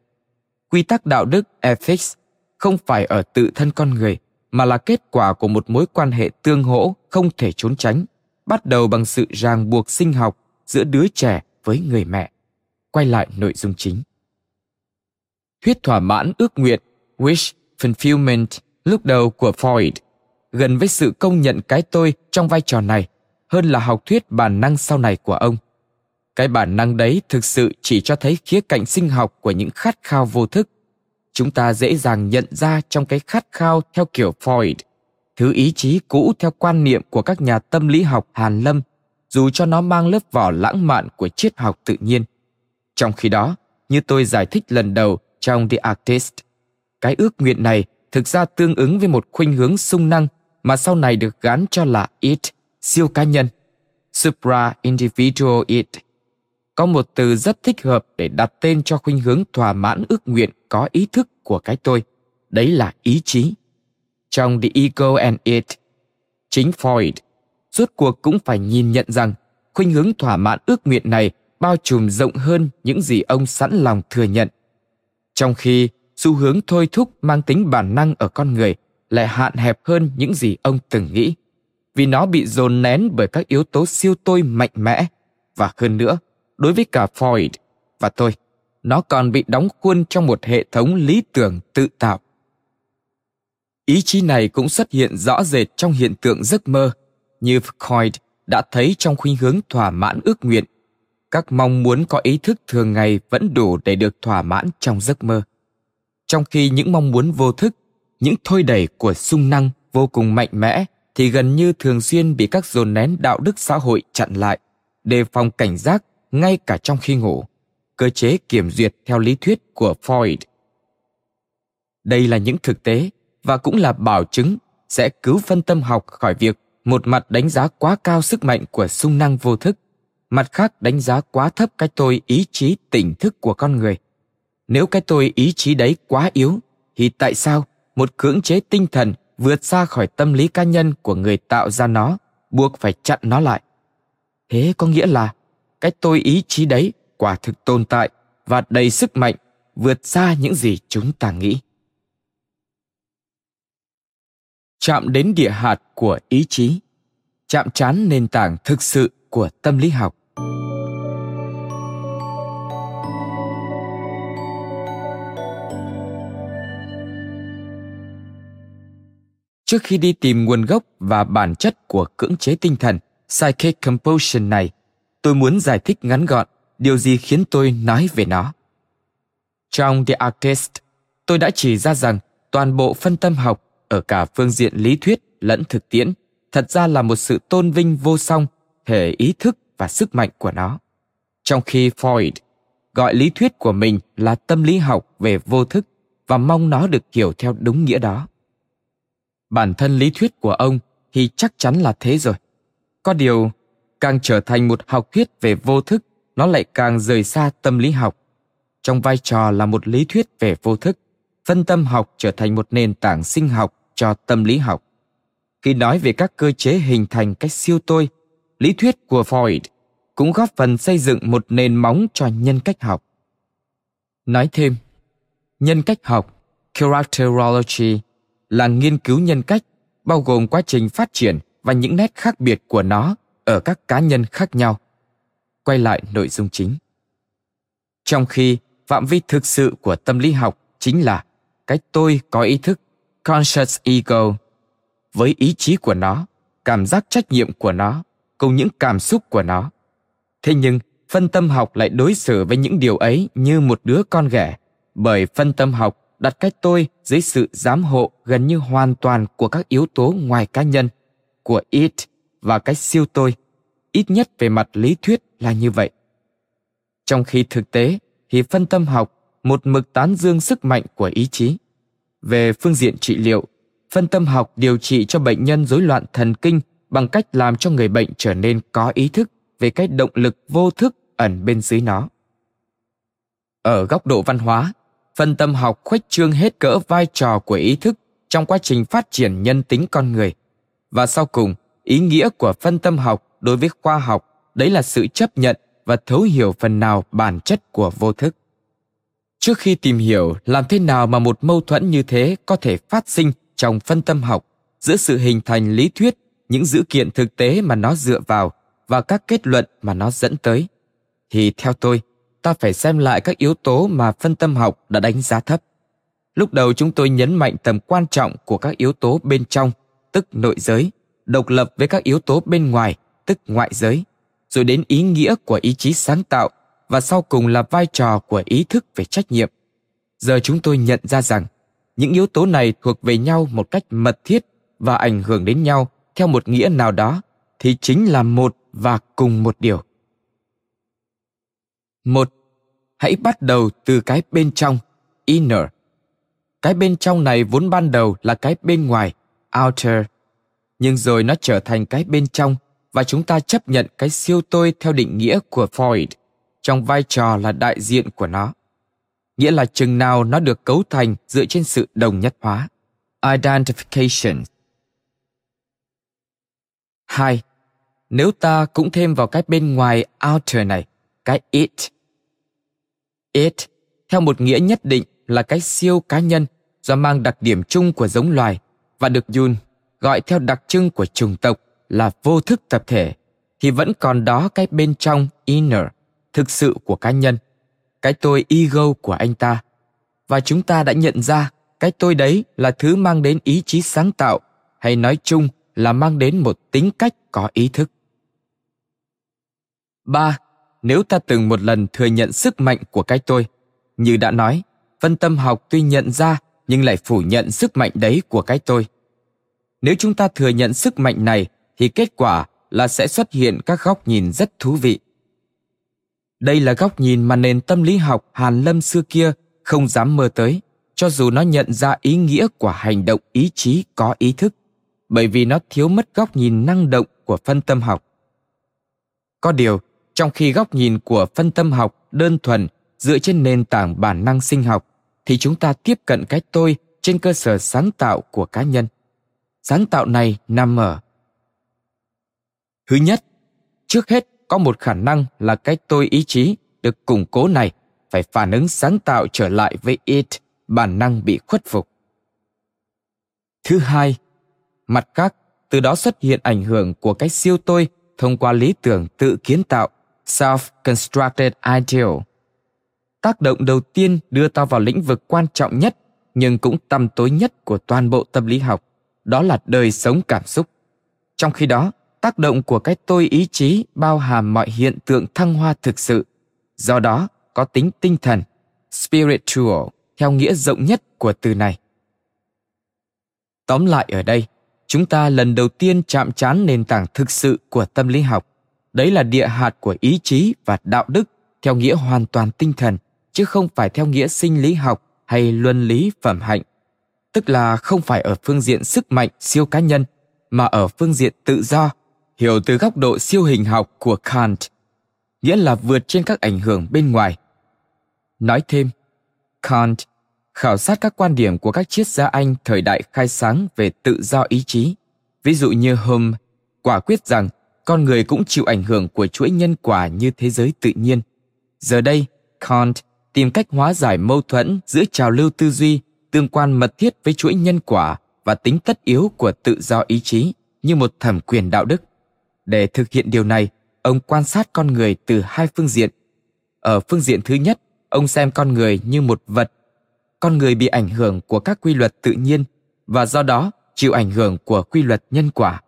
Quy tắc đạo đức ethics không phải ở tự thân con người mà là kết quả của một mối quan hệ tương hỗ không thể trốn tránh, bắt đầu bằng sự ràng buộc sinh học giữa đứa trẻ với người mẹ. Quay lại nội dung chính. Thuyết thỏa mãn ước nguyện wish fulfillment lúc đầu của Freud gần với sự công nhận cái tôi trong vai trò này hơn là học thuyết bản năng sau này của ông – cái bản năng đấy thực sự chỉ cho thấy khía cạnh sinh học của những khát khao vô thức. Chúng ta dễ dàng nhận ra trong cái khát khao theo kiểu freud, thứ ý chí cũ theo quan niệm của các nhà tâm lý học hàn lâm, dù cho nó mang lớp vỏ lãng mạn của triết học tự nhiên. Trong khi đó, như tôi giải thích lần đầu trong the artist, cái ước nguyện này thực ra tương ứng với một khuynh hướng sung năng mà sau này được gắn cho là it, siêu cá nhân supra individual it có một từ rất thích hợp để đặt tên cho khuynh hướng thỏa mãn ước nguyện có ý thức của cái tôi. Đấy là ý chí. Trong the ego and it, chính freud rốt cuộc cũng phải nhìn nhận rằng khuynh hướng thỏa mãn ước nguyện này bao trùm rộng hơn những gì ông sẵn lòng thừa nhận. Trong khi xu hướng thôi thúc mang tính bản năng ở con người lại hạn hẹp hơn những gì ông từng nghĩ. Vì nó bị dồn nén bởi các yếu tố siêu tôi mạnh mẽ và hơn nữa đối với cả Freud, và tôi. Nó còn bị đóng khuôn trong một hệ thống lý tưởng tự tạo. Ý chí này cũng xuất hiện rõ rệt trong hiện tượng giấc mơ, như Freud đã thấy trong khuynh hướng thỏa mãn ước nguyện. Các mong muốn có ý thức thường ngày vẫn đủ để được thỏa mãn trong giấc mơ. Trong khi những mong muốn vô thức, những thôi đẩy của sung năng vô cùng mạnh mẽ thì gần như thường xuyên bị các dồn nén đạo đức xã hội chặn lại, đề phòng cảnh giác ngay cả trong khi ngủ, cơ chế kiểm duyệt theo lý thuyết của Freud. Đây là những thực tế và cũng là bảo chứng sẽ cứu phân tâm học khỏi việc một mặt đánh giá quá cao sức mạnh của sung năng vô thức, mặt khác đánh giá quá thấp cái tôi ý chí tỉnh thức của con người. Nếu cái tôi ý chí đấy quá yếu, thì tại sao một cưỡng chế tinh thần vượt xa khỏi tâm lý cá nhân của người tạo ra nó, buộc phải chặn nó lại? Thế có nghĩa là cái tôi ý chí đấy quả thực tồn tại và đầy sức mạnh vượt xa những gì chúng ta nghĩ. Chạm đến địa hạt của ý chí, chạm trán nền tảng thực sự của tâm lý học. Trước khi đi tìm nguồn gốc và bản chất của cưỡng chế tinh thần, psychic compulsion này tôi muốn giải thích ngắn gọn điều gì khiến tôi nói về nó. Trong the artist, tôi đã chỉ ra rằng toàn bộ phân tâm học ở cả phương diện lý thuyết lẫn thực tiễn thật ra là một sự tôn vinh vô song thể ý thức và sức mạnh của nó. Trong khi freud gọi lý thuyết của mình là tâm lý học về vô thức và mong nó được hiểu theo đúng nghĩa đó. Bản thân lý thuyết của ông thì chắc chắn là thế rồi. Có điều càng trở thành một học thuyết về vô thức nó lại càng rời xa tâm lý học trong vai trò là một lý thuyết về vô thức phân tâm học trở thành một nền tảng sinh học cho tâm lý học. Khi nói về các cơ chế hình thành cách siêu tôi, lý thuyết của Freud cũng góp phần xây dựng một nền móng cho nhân cách học. Nói thêm, nhân cách học, characterology, là nghiên cứu nhân cách, bao gồm quá trình phát triển và những nét khác biệt của nó ở các cá nhân khác nhau. Quay lại nội dung chính. Trong khi, phạm vi thực sự của tâm lý học chính là cái tôi có ý thức, conscious ego, với ý chí của nó, cảm giác trách nhiệm của nó, cùng những cảm xúc của nó thế nhưng, phân tâm học lại đối xử với những điều ấy như một đứa con ghẻ, bởi phân tâm học đặt cái tôi dưới sự giám hộ gần như hoàn toàn của các yếu tố ngoài cá nhân, của it và cái siêu tôi ít nhất về mặt lý thuyết là như vậy trong khi thực tế thì phân tâm học một mực tán dương sức mạnh của ý chí về phương diện trị liệu, phân tâm học điều trị cho bệnh nhân rối loạn thần kinh bằng cách làm cho người bệnh trở nên có ý thức về cái động lực vô thức ẩn bên dưới nó. Ở góc độ văn hóa, phân tâm học khuếch trương hết cỡ vai trò của ý thức trong quá trình phát triển nhân tính con người. Và sau cùng, ý nghĩa của phân tâm học đối với khoa học, đấy là sự chấp nhận và thấu hiểu phần nào bản chất của vô thức. Trước khi tìm hiểu làm thế nào mà một mâu thuẫn như thế có thể phát sinh trong phân tâm học, giữa sự hình thành lý thuyết, những dữ kiện thực tế mà nó dựa vào và các kết luận mà nó dẫn tới, thì theo tôi, ta phải xem lại các yếu tố mà phân tâm học đã đánh giá thấp. Lúc đầu chúng tôi nhấn mạnh tầm quan trọng của các yếu tố bên trong, tức nội giới độc lập với các yếu tố bên ngoài, tức ngoại giới, rồi đến ý nghĩa của ý chí sáng tạo và sau cùng là vai trò của ý thức về trách nhiệm. Giờ chúng tôi nhận ra rằng, những yếu tố này thuộc về nhau một cách mật thiết và ảnh hưởng đến nhau theo một nghĩa nào đó thì chính là một và cùng một điều. Một, hãy bắt đầu từ cái bên trong, inner. Cái bên trong này vốn ban đầu là cái bên ngoài, outer nhưng rồi nó trở thành cái bên trong, và chúng ta chấp nhận cái siêu tôi theo định nghĩa của freud, trong vai trò là đại diện của nó. Nghĩa là chừng nào nó được cấu thành dựa trên sự đồng nhất hóa. Identification. Hai, nếu ta cũng thêm vào cái bên ngoài outer này, cái it. It, theo một nghĩa nhất định là cái siêu cá nhân do mang đặc điểm chung của giống loài và được Jung gọi theo đặc trưng của chủng tộc là vô thức tập thể thì vẫn còn đó cái bên trong inner thực sự của cá nhân cái tôi ego của anh ta và chúng ta đã nhận ra cái tôi đấy là thứ mang đến ý chí sáng tạo hay nói chung là mang đến một tính cách có ý thức. Ba, Nếu ta từng một lần thừa nhận sức mạnh của cái tôi, như đã nói, phân tâm học tuy nhận ra nhưng lại phủ nhận sức mạnh đấy của cái tôi. Nếu chúng ta thừa nhận sức mạnh này thì kết quả là sẽ xuất hiện các góc nhìn rất thú vị. Đây là góc nhìn mà nền tâm lý học Hàn Lâm xưa kia không dám mơ tới, cho dù nó nhận ra ý nghĩa của hành động ý chí có ý thức, bởi vì nó thiếu mất góc nhìn năng động của phân tâm học. Có điều, trong khi góc nhìn của phân tâm học đơn thuần dựa trên nền tảng bản năng sinh học, thì chúng ta tiếp cận cái tôi trên cơ sở sáng tạo của cá nhân. Sáng tạo này nằm ở Thứ nhất, trước hết có một khả năng là cái tôi ý chí được củng cố này phải phản ứng sáng tạo trở lại với it, bản năng bị khuất phục. Thứ hai, mặt khác, từ đó xuất hiện ảnh hưởng của cái siêu tôi thông qua lý tưởng tự kiến tạo, self-constructed ideal. Tác động đầu tiên đưa ta vào lĩnh vực quan trọng nhất nhưng cũng tăm tối nhất của toàn bộ tâm lý học, đó là đời sống cảm xúc. Trong khi đó, tác động của cái tôi ý chí bao hàm mọi hiện tượng thăng hoa thực sự. Do đó có tính tinh thần spiritual theo nghĩa rộng nhất của từ này. Tóm lại ở đây chúng ta lần đầu tiên chạm trán nền tảng thực sự của tâm lý học. Đấy là địa hạt của ý chí và đạo đức theo nghĩa hoàn toàn tinh thần chứ không phải theo nghĩa sinh lý học hay luân lý phẩm hạnh tức là không phải ở phương diện sức mạnh siêu cá nhân mà ở phương diện tự do hiểu từ góc độ siêu hình học của Kant, nghĩa là vượt trên các ảnh hưởng bên ngoài. Nói thêm, Kant khảo sát các quan điểm của các triết gia Anh thời đại khai sáng về tự do ý chí. Ví dụ như Hume quả quyết rằng con người cũng chịu ảnh hưởng của chuỗi nhân quả như thế giới tự nhiên. Giờ đây, Kant tìm cách hóa giải mâu thuẫn giữa trào lưu tư duy tương quan mật thiết với chuỗi nhân quả và tính tất yếu của tự do ý chí như một thẩm quyền đạo đức. Để thực hiện điều này, ông quan sát con người từ hai phương diện. Ở phương diện thứ nhất, ông xem con người như một vật. Con người bị ảnh hưởng của các quy luật tự nhiên và do đó chịu ảnh hưởng của quy luật nhân quả.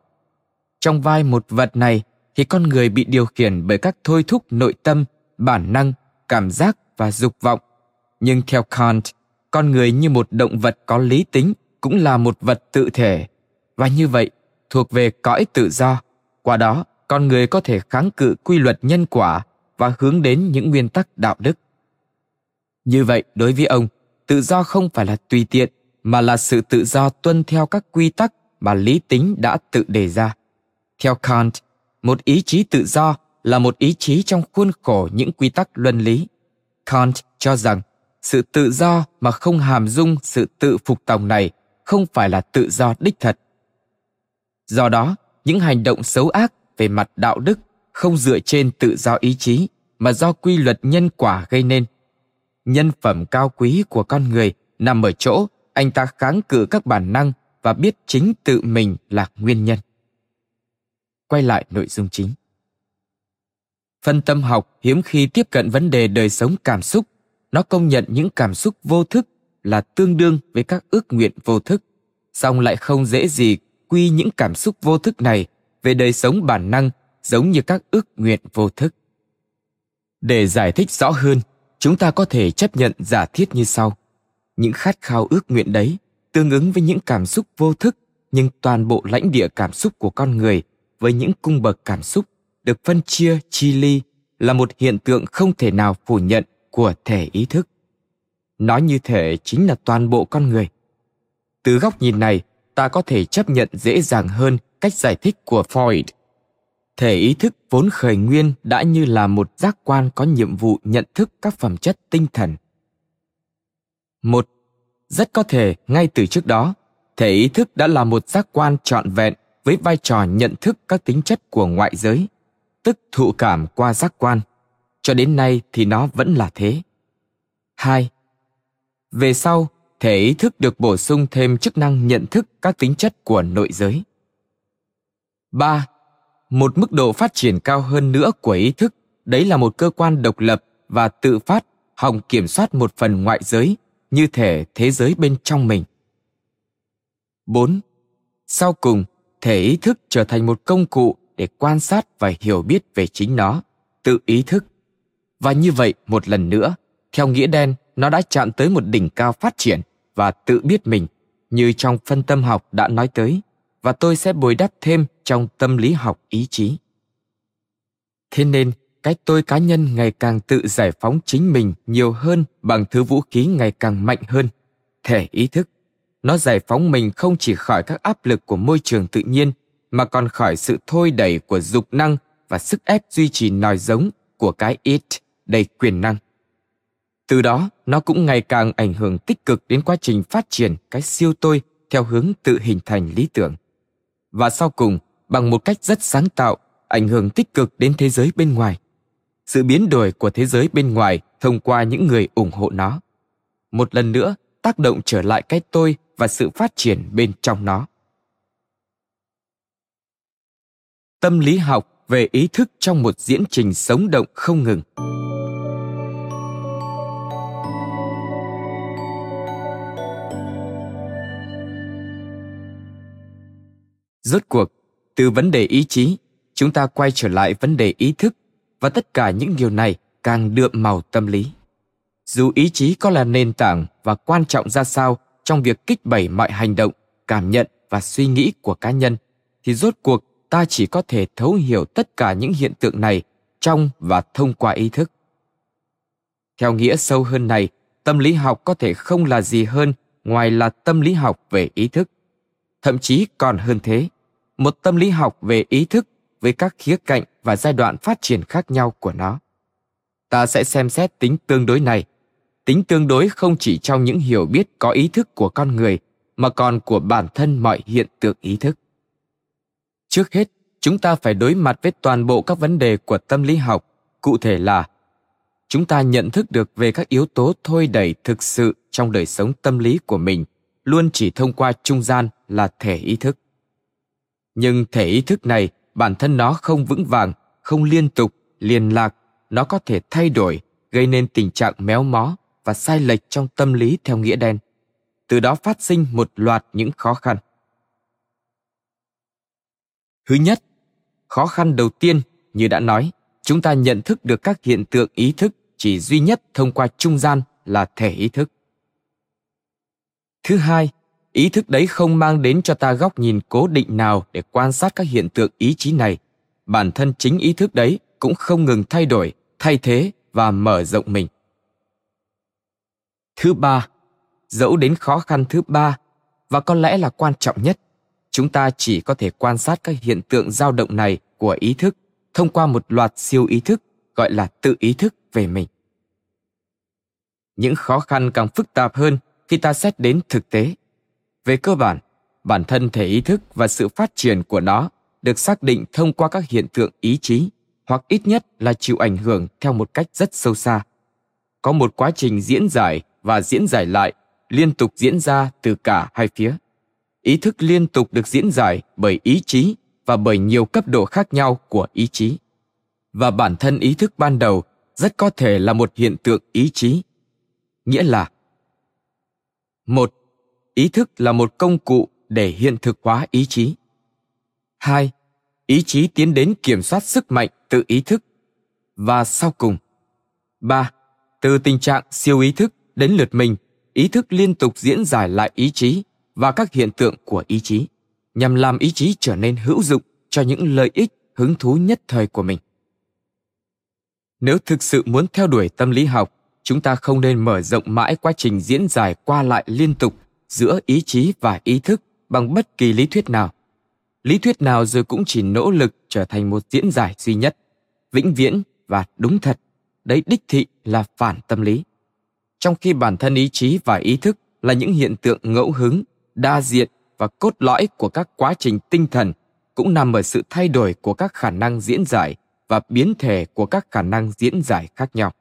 Trong vai một vật này thì con người bị điều khiển bởi các thôi thúc nội tâm, bản năng, cảm giác và dục vọng. Nhưng theo Kant, con người như một động vật có lý tính cũng là một vật tự thể và như vậy thuộc về cõi tự do qua đó, con người có thể kháng cự quy luật nhân quả và hướng đến những nguyên tắc đạo đức. Như vậy, đối với ông, tự do không phải là tùy tiện, mà là sự tự do tuân theo các quy tắc mà lý tính đã tự đề ra. Theo Kant, một ý chí tự do là một ý chí trong khuôn khổ những quy tắc luân lý. Kant cho rằng sự tự do mà không hàm dung sự tự phục tòng này không phải là tự do đích thật. Do đó, những hành động xấu ác về mặt đạo đức không dựa trên tự do ý chí mà do quy luật nhân quả gây nên. Nhân phẩm cao quý của con người nằm ở chỗ anh ta kháng cự các bản năng và biết chính tự mình là nguyên nhân. Quay lại nội dung chính. Phân tâm học hiếm khi tiếp cận vấn đề đời sống cảm xúc nó công nhận những cảm xúc vô thức là tương đương với các ước nguyện vô thức song lại không dễ gì quy những cảm xúc vô thức này về đời sống bản năng giống như các ước nguyện vô thức. Để giải thích rõ hơn, chúng ta có thể chấp nhận giả thiết như sau. Những khát khao ước nguyện đấy tương ứng với những cảm xúc vô thức nhưng toàn bộ lãnh địa cảm xúc của con người với những cung bậc cảm xúc được phân chia chi ly là một hiện tượng không thể nào phủ nhận của thể ý thức. Nói như thể chính là toàn bộ con người. Từ góc nhìn này, ta có thể chấp nhận dễ dàng hơn cách giải thích của Freud. Thể ý thức vốn khởi nguyên đã như là một giác quan có nhiệm vụ nhận thức các phẩm chất tinh thần. Một, rất có thể ngay từ trước đó, thể ý thức đã là một giác quan trọn vẹn với vai trò nhận thức các tính chất của ngoại giới, tức thụ cảm qua giác quan. Cho đến nay thì nó vẫn là thế. Hai, về sau, thể ý thức được bổ sung thêm chức năng nhận thức các tính chất của nội giới. 3. Một mức độ phát triển cao hơn nữa của ý thức, đấy là một cơ quan độc lập và tự phát hòng kiểm soát một phần ngoại giới như thể thế giới bên trong mình. 4. Sau cùng, thể ý thức trở thành một công cụ để quan sát và hiểu biết về chính nó, tự ý thức. Và như vậy một lần nữa, theo nghĩa đen, nó đã chạm tới một đỉnh cao phát triển và tự biết mình, như trong phân tâm học đã nói tới, và tôi sẽ bồi đắp thêm trong tâm lý học ý chí. Thế nên, cái tôi cá nhân ngày càng tự giải phóng chính mình nhiều hơn bằng thứ vũ khí ngày càng mạnh hơn, thể ý thức. Nó giải phóng mình không chỉ khỏi các áp lực của môi trường tự nhiên, mà còn khỏi sự thôi đẩy của dục năng và sức ép duy trì nòi giống của cái it đầy quyền năng. Từ đó, nó cũng ngày càng ảnh hưởng tích cực đến quá trình phát triển cái siêu tôi theo hướng tự hình thành lý tưởng. Và sau cùng, bằng một cách rất sáng tạo, ảnh hưởng tích cực đến thế giới bên ngoài. Sự biến đổi của thế giới bên ngoài thông qua những người ủng hộ nó. Một lần nữa, tác động trở lại cái tôi và sự phát triển bên trong nó. Tâm lý học về ý thức trong một diễn trình sống động không ngừng. Rốt cuộc, từ vấn đề ý chí, chúng ta quay trở lại vấn đề ý thức và tất cả những điều này càng đượm màu tâm lý. Dù ý chí có là nền tảng và quan trọng ra sao trong việc kích bẩy mọi hành động, cảm nhận và suy nghĩ của cá nhân, thì rốt cuộc ta chỉ có thể thấu hiểu tất cả những hiện tượng này trong và thông qua ý thức. Theo nghĩa sâu hơn này, tâm lý học có thể không là gì hơn ngoài là tâm lý học về ý thức. Thậm chí còn hơn thế, một tâm lý học về ý thức với các khía cạnh và giai đoạn phát triển khác nhau của nó. Ta sẽ xem xét tính tương đối này. Tính tương đối không chỉ trong những hiểu biết có ý thức của con người, mà còn của bản thân mọi hiện tượng ý thức. Trước hết, chúng ta phải đối mặt với toàn bộ các vấn đề của tâm lý học, cụ thể là chúng ta nhận thức được về các yếu tố thôi đẩy thực sự trong đời sống tâm lý của mình luôn chỉ thông qua trung gian là thể ý thức. Nhưng thể ý thức này, bản thân nó không vững vàng, không liên tục, liên lạc. Nó có thể thay đổi, gây nên tình trạng méo mó và sai lệch trong tâm lý theo nghĩa đen. Từ đó phát sinh một loạt những khó khăn. Thứ nhất, khó khăn đầu tiên, như đã nói, chúng ta nhận thức được các hiện tượng ý thức chỉ duy nhất thông qua trung gian là thể ý thức. Thứ hai ý thức đấy không mang đến cho ta góc nhìn cố định nào để quan sát các hiện tượng ý chí này. Bản thân chính ý thức đấy cũng không ngừng thay đổi, thay thế và mở rộng mình. Thứ ba, dẫu đến khó khăn thứ ba, và có lẽ là quan trọng nhất, chúng ta chỉ có thể quan sát các hiện tượng dao động này của ý thức thông qua một loạt siêu ý thức, gọi là tự ý thức về mình. Những khó khăn càng phức tạp hơn khi ta xét đến thực tế về cơ bản bản thân thể ý thức và sự phát triển của nó được xác định thông qua các hiện tượng ý chí, hoặc ít nhất là chịu ảnh hưởng theo một cách rất sâu xa. Có một quá trình diễn giải và diễn giải lại liên tục diễn ra từ cả hai phía. Ý thức liên tục được diễn giải bởi ý chí và bởi nhiều cấp độ khác nhau của ý chí. Và bản thân ý thức ban đầu rất có thể là một hiện tượng ý chí. Nghĩa là, một ý thức là một công cụ để hiện thực hóa ý chí. 2. Ý chí tiến đến kiểm soát sức mạnh tự ý thức. Và sau cùng. 3. Từ tình trạng siêu ý thức đến lượt mình, ý thức liên tục diễn giải lại ý chí và các hiện tượng của ý chí, nhằm làm ý chí trở nên hữu dụng cho những lợi ích hứng thú nhất thời của mình. Nếu thực sự muốn theo đuổi tâm lý học, chúng ta không nên mở rộng mãi quá trình diễn giải qua lại liên tục giữa ý chí và ý thức bằng bất kỳ lý thuyết nào. Lý thuyết nào rồi cũng chỉ nỗ lực trở thành một diễn giải duy nhất, vĩnh viễn và đúng thật. Đấy đích thị là phản tâm lý. Trong khi bản thân ý chí và ý thức là những hiện tượng ngẫu hứng, đa diện và cốt lõi của các quá trình tinh thần cũng nằm ở sự thay đổi của các khả năng diễn giải và biến thể của các khả năng diễn giải khác nhau.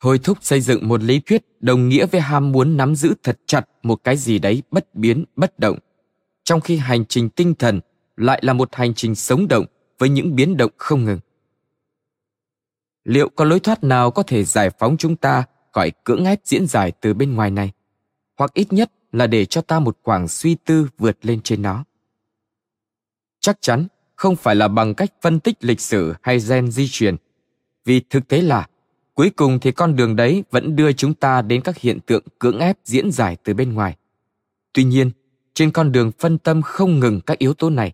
Thôi thúc xây dựng một lý thuyết đồng nghĩa với ham muốn nắm giữ thật chặt một cái gì đấy bất biến, bất động. Trong khi hành trình tinh thần lại là một hành trình sống động với những biến động không ngừng. liệu có lối thoát nào có thể giải phóng chúng ta khỏi cưỡng ép diễn giải từ bên ngoài này hoặc ít nhất là để cho ta một khoảng suy tư vượt lên trên nó chắc chắn không phải là bằng cách phân tích lịch sử hay gen di truyền vì thực tế là cuối cùng thì con đường đấy vẫn đưa chúng ta đến các hiện tượng cưỡng ép diễn giải từ bên ngoài. Tuy nhiên, trên con đường phân tâm không ngừng các yếu tố này,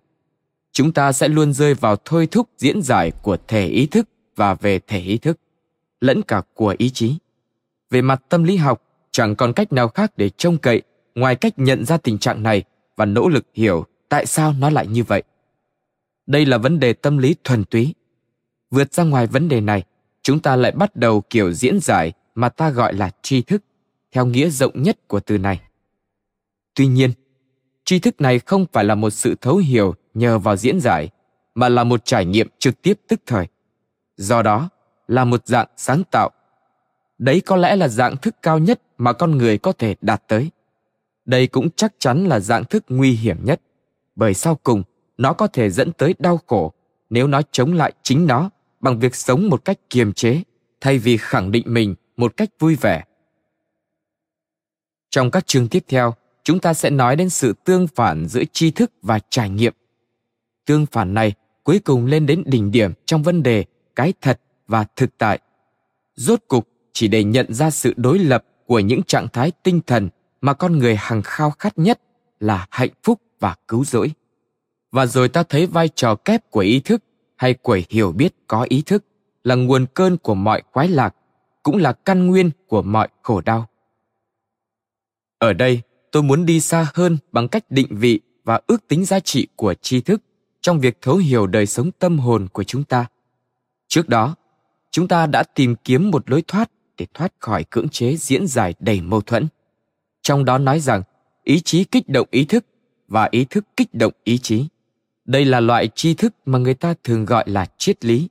chúng ta sẽ luôn rơi vào thôi thúc diễn giải của thể ý thức và về thể ý thức, lẫn cả của ý chí. Về mặt tâm lý học, chẳng còn cách nào khác để trông cậy ngoài cách nhận ra tình trạng này và nỗ lực hiểu tại sao nó lại như vậy. Đây là vấn đề tâm lý thuần túy. Vượt ra ngoài vấn đề này chúng ta lại bắt đầu kiểu diễn giải mà ta gọi là tri thức, theo nghĩa rộng nhất của từ này. Tuy nhiên, tri thức này không phải là một sự thấu hiểu nhờ vào diễn giải, mà là một trải nghiệm trực tiếp tức thời. Do đó, là một dạng sáng tạo. Đấy có lẽ là dạng thức cao nhất mà con người có thể đạt tới. Đây cũng chắc chắn là dạng thức nguy hiểm nhất, bởi sau cùng, nó có thể dẫn tới đau khổ nếu nó chống lại chính nó bằng việc sống một cách kiềm chế, thay vì khẳng định mình một cách vui vẻ. Trong các chương tiếp theo, chúng ta sẽ nói đến sự tương phản giữa tri thức và trải nghiệm. Tương phản này cuối cùng lên đến đỉnh điểm trong vấn đề cái thật và thực tại. Rốt cục, chỉ để nhận ra sự đối lập của những trạng thái tinh thần mà con người hằng khao khát nhất là hạnh phúc và cứu rỗi. Và rồi ta thấy vai trò kép của ý thức hay của hiểu biết có ý thức, là nguồn cơn của mọi quái lạc, cũng là căn nguyên của mọi khổ đau. Ở đây, tôi muốn đi xa hơn bằng cách định vị và ước tính giá trị của tri thức trong việc thấu hiểu đời sống tâm hồn của chúng ta. Trước đó, chúng ta đã tìm kiếm một lối thoát để thoát khỏi cưỡng chế diễn giải đầy mâu thuẫn. Trong đó nói rằng, ý chí kích động ý thức và ý thức kích động ý chí đây là loại tri thức mà người ta thường gọi là triết lý.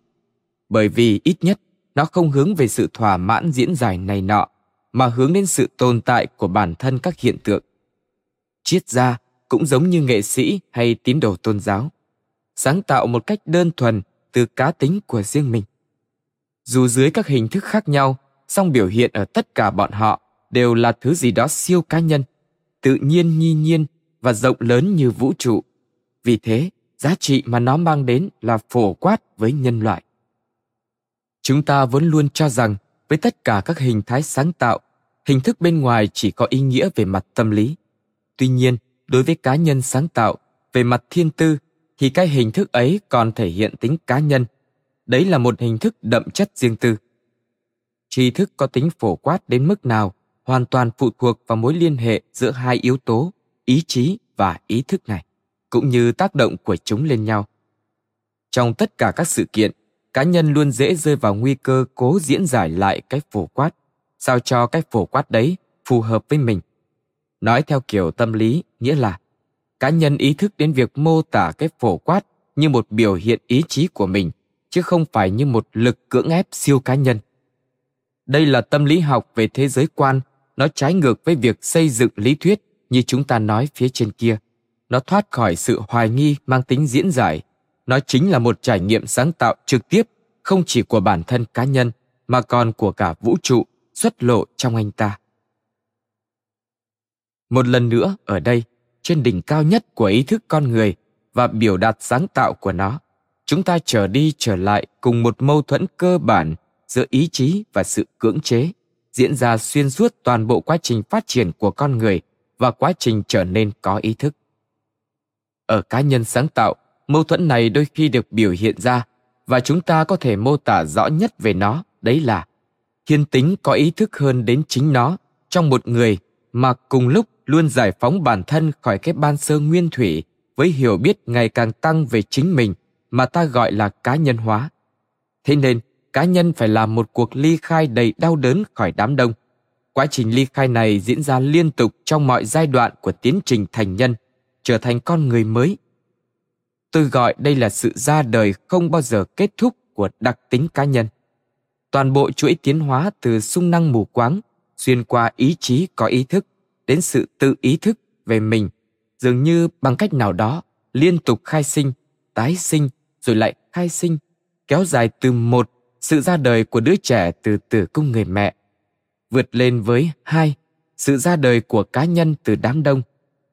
Bởi vì ít nhất, nó không hướng về sự thỏa mãn diễn giải này nọ, mà hướng đến sự tồn tại của bản thân các hiện tượng. Triết gia cũng giống như nghệ sĩ hay tín đồ tôn giáo, sáng tạo một cách đơn thuần từ cá tính của riêng mình. Dù dưới các hình thức khác nhau, song biểu hiện ở tất cả bọn họ đều là thứ gì đó siêu cá nhân, tự nhiên, nhi nhiên và rộng lớn như vũ trụ. Vì thế giá trị mà nó mang đến là phổ quát với nhân loại. Chúng ta vẫn luôn cho rằng, với tất cả các hình thái sáng tạo, hình thức bên ngoài chỉ có ý nghĩa về mặt tâm lý. Tuy nhiên, đối với cá nhân sáng tạo, về mặt thiên tư, thì cái hình thức ấy còn thể hiện tính cá nhân. Đấy là một hình thức đậm chất riêng tư. Tri thức có tính phổ quát đến mức nào, hoàn toàn phụ thuộc vào mối liên hệ giữa hai yếu tố, ý chí và ý thức này cũng như tác động của chúng lên nhau. Trong tất cả các sự kiện, cá nhân luôn dễ rơi vào nguy cơ cố diễn giải lại cái phổ quát. Sao cho cái phổ quát đấy phù hợp với mình? Nói theo kiểu tâm lý, nghĩa là cá nhân ý thức đến việc mô tả cái phổ quát như một biểu hiện ý chí của mình, chứ không phải như một lực cưỡng ép siêu cá nhân. Đây là tâm lý học về thế giới quan, nó trái ngược với việc xây dựng lý thuyết như chúng ta nói phía trên kia nó thoát khỏi sự hoài nghi mang tính diễn giải. Nó chính là một trải nghiệm sáng tạo trực tiếp, không chỉ của bản thân cá nhân, mà còn của cả vũ trụ, xuất lộ trong anh ta. Một lần nữa, ở đây, trên đỉnh cao nhất của ý thức con người và biểu đạt sáng tạo của nó, chúng ta trở đi trở lại cùng một mâu thuẫn cơ bản giữa ý chí và sự cưỡng chế, diễn ra xuyên suốt toàn bộ quá trình phát triển của con người và quá trình trở nên có ý thức ở cá nhân sáng tạo, mâu thuẫn này đôi khi được biểu hiện ra và chúng ta có thể mô tả rõ nhất về nó, đấy là thiên tính có ý thức hơn đến chính nó. Trong một người mà cùng lúc luôn giải phóng bản thân khỏi cái ban sơ nguyên thủy với hiểu biết ngày càng tăng về chính mình mà ta gọi là cá nhân hóa. Thế nên, cá nhân phải làm một cuộc ly khai đầy đau đớn khỏi đám đông. Quá trình ly khai này diễn ra liên tục trong mọi giai đoạn của tiến trình thành nhân trở thành con người mới tôi gọi đây là sự ra đời không bao giờ kết thúc của đặc tính cá nhân toàn bộ chuỗi tiến hóa từ sung năng mù quáng xuyên qua ý chí có ý thức đến sự tự ý thức về mình dường như bằng cách nào đó liên tục khai sinh tái sinh rồi lại khai sinh kéo dài từ một sự ra đời của đứa trẻ từ tử cung người mẹ. Vượt lên với hai, sự ra đời của cá nhân từ đám đông.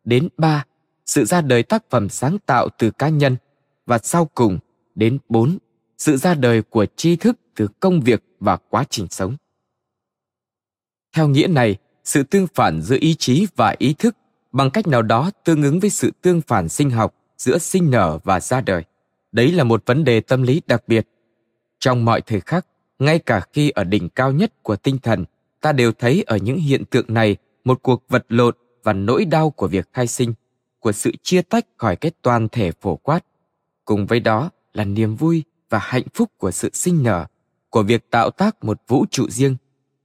Đến ba, sự ra đời tác phẩm sáng tạo từ cá nhân. Và sau cùng, đến bốn, sự ra đời của tri thức từ công việc và quá trình sống. Theo nghĩa này, sự tương phản giữa ý chí và ý thức bằng cách nào đó tương ứng với sự tương phản sinh học giữa sinh nở và ra đời. Đấy là một vấn đề tâm lý đặc biệt. Trong mọi thời khắc, ngay cả khi ở đỉnh cao nhất của tinh thần, ta đều thấy ở những hiện tượng này một cuộc vật lộn và nỗi đau của việc khai sinh, của sự chia tách khỏi cái toàn thể phổ quát. Cùng với đó là niềm vui và hạnh phúc của sự sinh nở, của việc tạo tác một vũ trụ riêng.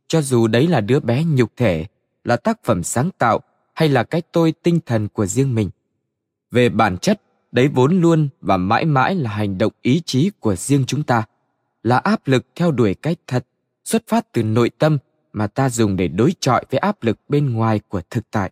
Cho dù đấy là đứa bé nhục thể, là tác phẩm sáng tạo hay là cái tôi tinh thần của riêng mình. Về bản chất, đấy vốn luôn và mãi mãi là hành động ý chí của riêng chúng ta, là áp lực theo đuổi cái thật, xuất phát từ nội tâm mà ta dùng để đối chọi với áp lực bên ngoài của thực tại.